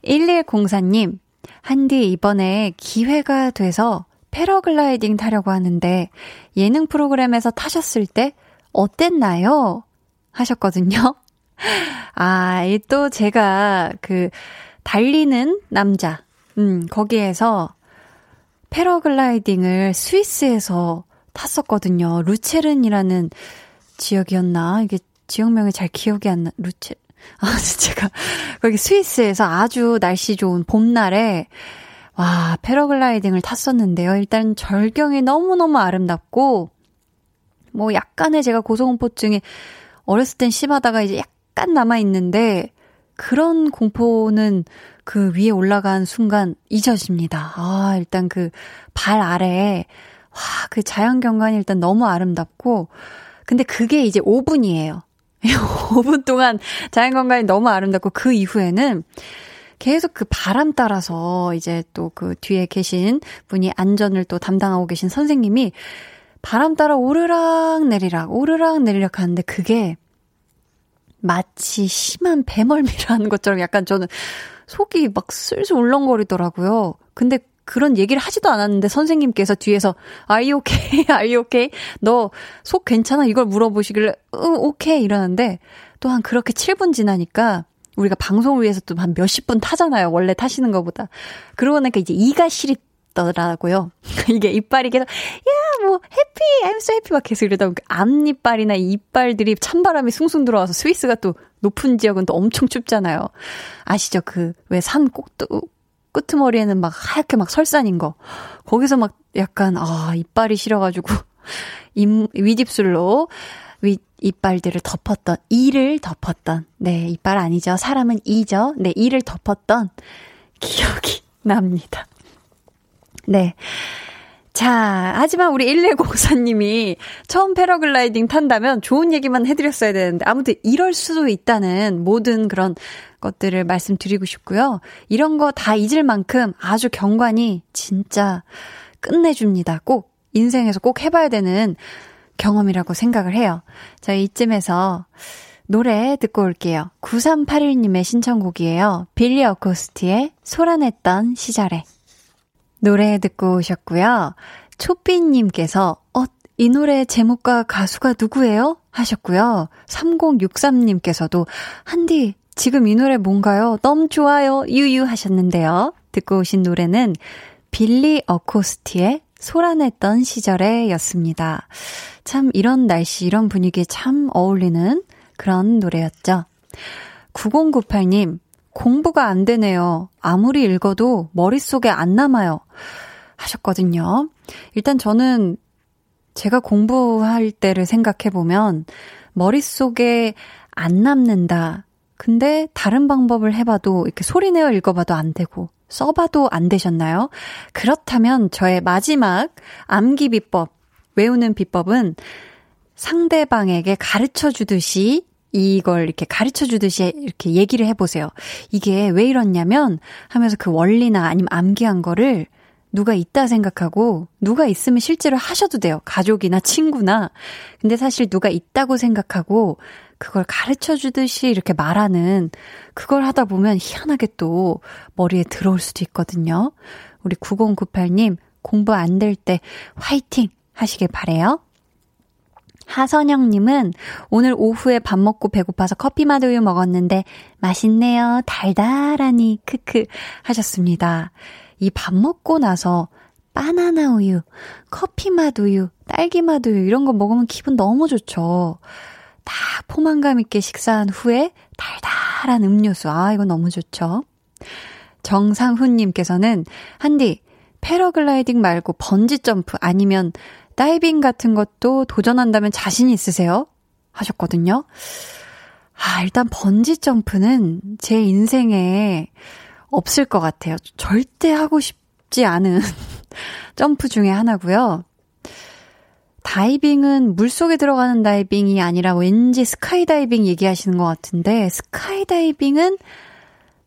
1104님, 한디 이번에 기회가 돼서 패러글라이딩 타려고 하는데 예능 프로그램에서 타셨을 때 어땠나요? 하셨거든요. [laughs] 아, 이또 제가 그 달리는 남자, 음, 거기에서 패러글라이딩을 스위스에서 탔었거든요. 루체른이라는 지역이었나? 이게 지역명이 잘 기억이 안 나. 루체 [laughs] 아, 제가 거기 스위스에서 아주 날씨 좋은 봄날에 와, 패러글라이딩을 탔었는데요. 일단 절경이 너무너무 아름답고 뭐 약간의 제가 고소공포증이 어렸을 땐 심하다가 이제 약간 남아 있는데 그런 공포는 그 위에 올라간 순간 잊어집니다. 아, 일단 그 발 아래에 와, 그 자연 경관이 일단 너무 아름답고 근데 그게 이제 5분이에요. 5분 [laughs] 동안 자연 경관이 너무 아름답고 그 이후에는 계속 그 바람 따라서 이제 또 그 뒤에 계신 분이 안전을 또 담당하고 계신 선생님이 바람 따라 오르락 내리락, 오르락 내리락 하는데 그게 마치 심한 배멀미를 하는 것처럼 약간 저는 속이 막 슬슬 울렁거리더라고요. 근데 그런 얘기를 하지도 않았는데 선생님께서 뒤에서 okay? Are you okay? 너속 괜찮아? 이걸 물어보시길래 응, 오케이 이러는데 또한 그렇게 7분 지나니까 우리가 방송을 위해서 또 한 몇십 분 타잖아요. 원래 타시는 것보다. 그러고 나니까 이제 이가 시리더라고요. [laughs] 이게 이빨이 계속, 야, 뭐, 해피, I'm so happy 막 계속 이러다 보니까 앞니빨이나 이빨들이 찬바람이 숭숭 들어와서 스위스가 또 높은 지역은 또 엄청 춥잖아요. 아시죠? 그, 왜 산 꼭두, 끄트머리에는 막 하얗게 막 설산인 거. 거기서 막 약간, 아, 이빨이 싫어가지고, 입, [laughs] 윗입술로 윗 이빨들을 덮었던, 이를 덮었던, 네, 이빨 아니죠. 사람은 이죠. 네, 이를 덮었던 기억이 [laughs] 납니다. 네. 자, 하지만 우리 1104님이 처음 패러글라이딩 탄다면 좋은 얘기만 해드렸어야 되는데, 아무튼 이럴 수도 있다는 모든 그런 것들을 말씀드리고 싶고요. 이런 거 다 잊을 만큼 아주 경관이 진짜 끝내줍니다. 꼭 인생에서 꼭 해봐야 되는 경험이라고 생각을 해요. 자, 이쯤에서 노래 듣고 올게요. 9381님의 신청곡이에요. 빌리 어코스티의 소란했던 시절에. 노래 듣고 오셨고요. 초삐님께서, 어, 이 노래 제목과 가수가 누구예요? 하셨고요. 3063님께서도, 한디, 지금 이 노래 뭔가요? 너무 좋아요. 유유 하셨는데요. 듣고 오신 노래는 빌리 어코스티의 소란했던 시절에 였습니다. 참 이런 날씨, 이런 분위기에 참 어울리는 그런 노래였죠. 9098님, 공부가 안 되네요. 아무리 읽어도 머릿속에 안 남아요. 하셨거든요. 일단 저는 제가 공부할 때를 생각해 보면 머릿속에 안 남는다. 근데 다른 방법을 해봐도 이렇게 소리내어 읽어봐도 안 되고 써봐도 안 되셨나요? 그렇다면 저의 마지막 암기 비법, 외우는 비법은 상대방에게 가르쳐 주듯이 이걸 이렇게 가르쳐 주듯이 이렇게 얘기를 해보세요. 이게 왜 이렇냐면 하면서 그 원리나 아니면 암기한 거를 누가 있다 생각하고 누가 있으면 실제로 하셔도 돼요. 가족이나 친구나. 근데 사실 누가 있다고 생각하고 그걸 가르쳐 주듯이 이렇게 말하는 그걸 하다 보면 희한하게 또 머리에 들어올 수도 있거든요. 우리 9098님 공부 안 될 때 화이팅 하시길 바래요. 하선영님은 오늘 오후에 밥 먹고 배고파서 커피 맛우유 먹었는데 맛있네요. 달달하니 크크 하셨습니다. 이 밥 먹고 나서 바나나 우유, 커피 맛 우유, 딸기 맛 우유 이런 거 먹으면 기분 너무 좋죠. 딱 포만감 있게 식사한 후에 달달한 음료수. 아, 이거 너무 좋죠. 정상훈님께서는 한디 패러글라이딩 말고 번지 점프 아니면 다이빙 같은 것도 도전한다면 자신 있으세요? 하셨거든요. 아, 일단 번지 점프는 제 인생에 없을 것 같아요. 절대 하고 싶지 않은 [laughs] 점프 중에 하나고요. 다이빙은 물속에 들어가는 다이빙이 아니라 왠지 스카이다이빙 얘기하시는 것 같은데, 스카이다이빙은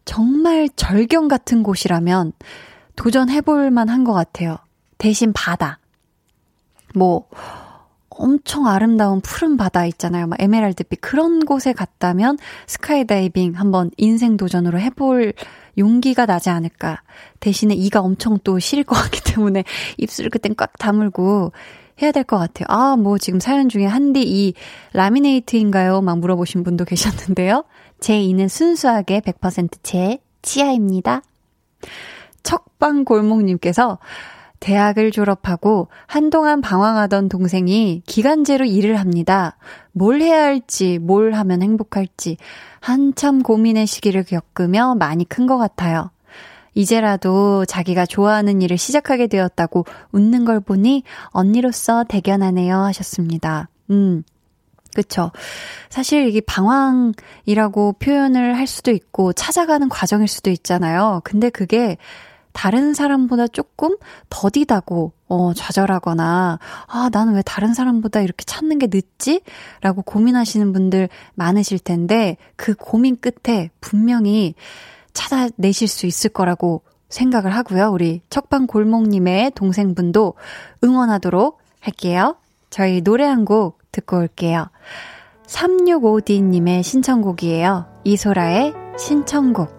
정말 절경 같은 곳이라면 도전해볼 만한 것 같아요. 대신 바다. 뭐, 엄청 아름다운 푸른 바다 있잖아요. 막 에메랄드빛 그런 곳에 갔다면 스카이다이빙 한번 인생 도전으로 해볼 용기가 나지 않을까. 대신에 이가 엄청 또 시릴 것 같기 때문에 [laughs] 입술을 그땐 꽉 다물고 해야 될 것 같아요. 아, 뭐 지금 사연 중에 한디 이 라미네이트인가요? 막 물어보신 분도 계셨는데요. 제 이는 순수하게 100%제 치아입니다. 척방골목님께서 대학을 졸업하고 한동안 방황하던 동생이 기간제로 일을 합니다. 뭘 해야 할지, 뭘 하면 행복할지 한참 고민의 시기를 겪으며 많이 큰 것 같아요. 이제라도 자기가 좋아하는 일을 시작하게 되었다고 웃는 걸 보니 언니로서 대견하네요 하셨습니다. 음. 그쵸. 사실 이게 방황이라고 표현을 할 수도 있고 찾아가는 과정일 수도 있잖아요. 근데 그게 다른 사람보다 조금 더디다고, 어, 좌절하거나, 아, 나는 왜 다른 사람보다 이렇게 찾는 게 늦지? 라고 고민하시는 분들 많으실 텐데, 그 고민 끝에 분명히 찾아내실 수 있을 거라고 생각을 하고요. 우리 척방 골목님의 동생분도 응원하도록 할게요. 저희 노래 한 곡 듣고 올게요. 365D님의 신청곡이에요. 이소라의 신청곡.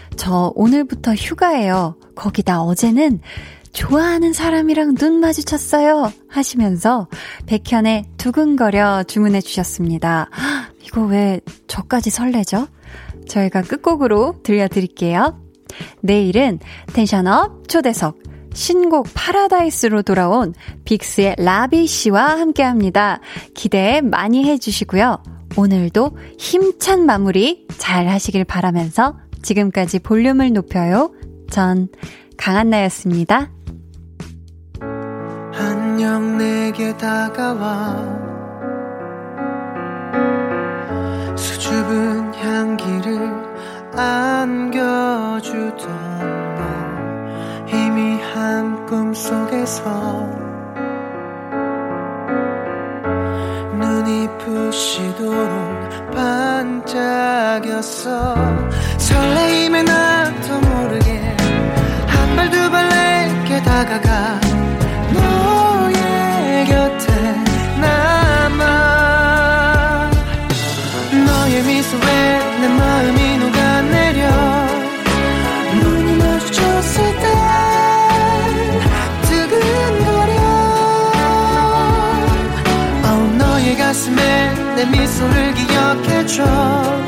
저 오늘부터 휴가예요. 거기다 어제는 좋아하는 사람이랑 눈 마주쳤어요. 하시면서 백현의 두근거려 주문해 주셨습니다. 이거 왜 저까지 설레죠? 저희가 끝곡으로 들려드릴게요. 내일은 tension up 초대석 신곡 파라다이스로 돌아온 빅스의 라비 씨와 함께 합니다. 기대 많이 해주시고요. 오늘도 힘찬 마무리 잘 하시길 바라면서 지금까지 볼륨을 높여요. 전 강한나였습니다. 안녕 내게 다가와 수줍은 향기를 안겨주던 너 희미한 꿈속에서 눈이 부시도록 반짝였어. 설레임에 나도 모르게 한 발 두 발 내게 다가가 너의 곁에 남아. 너의 미소에 내 마음이 녹아내려? 눈이 마주쳤을 때 가슴에 내 미소를 着。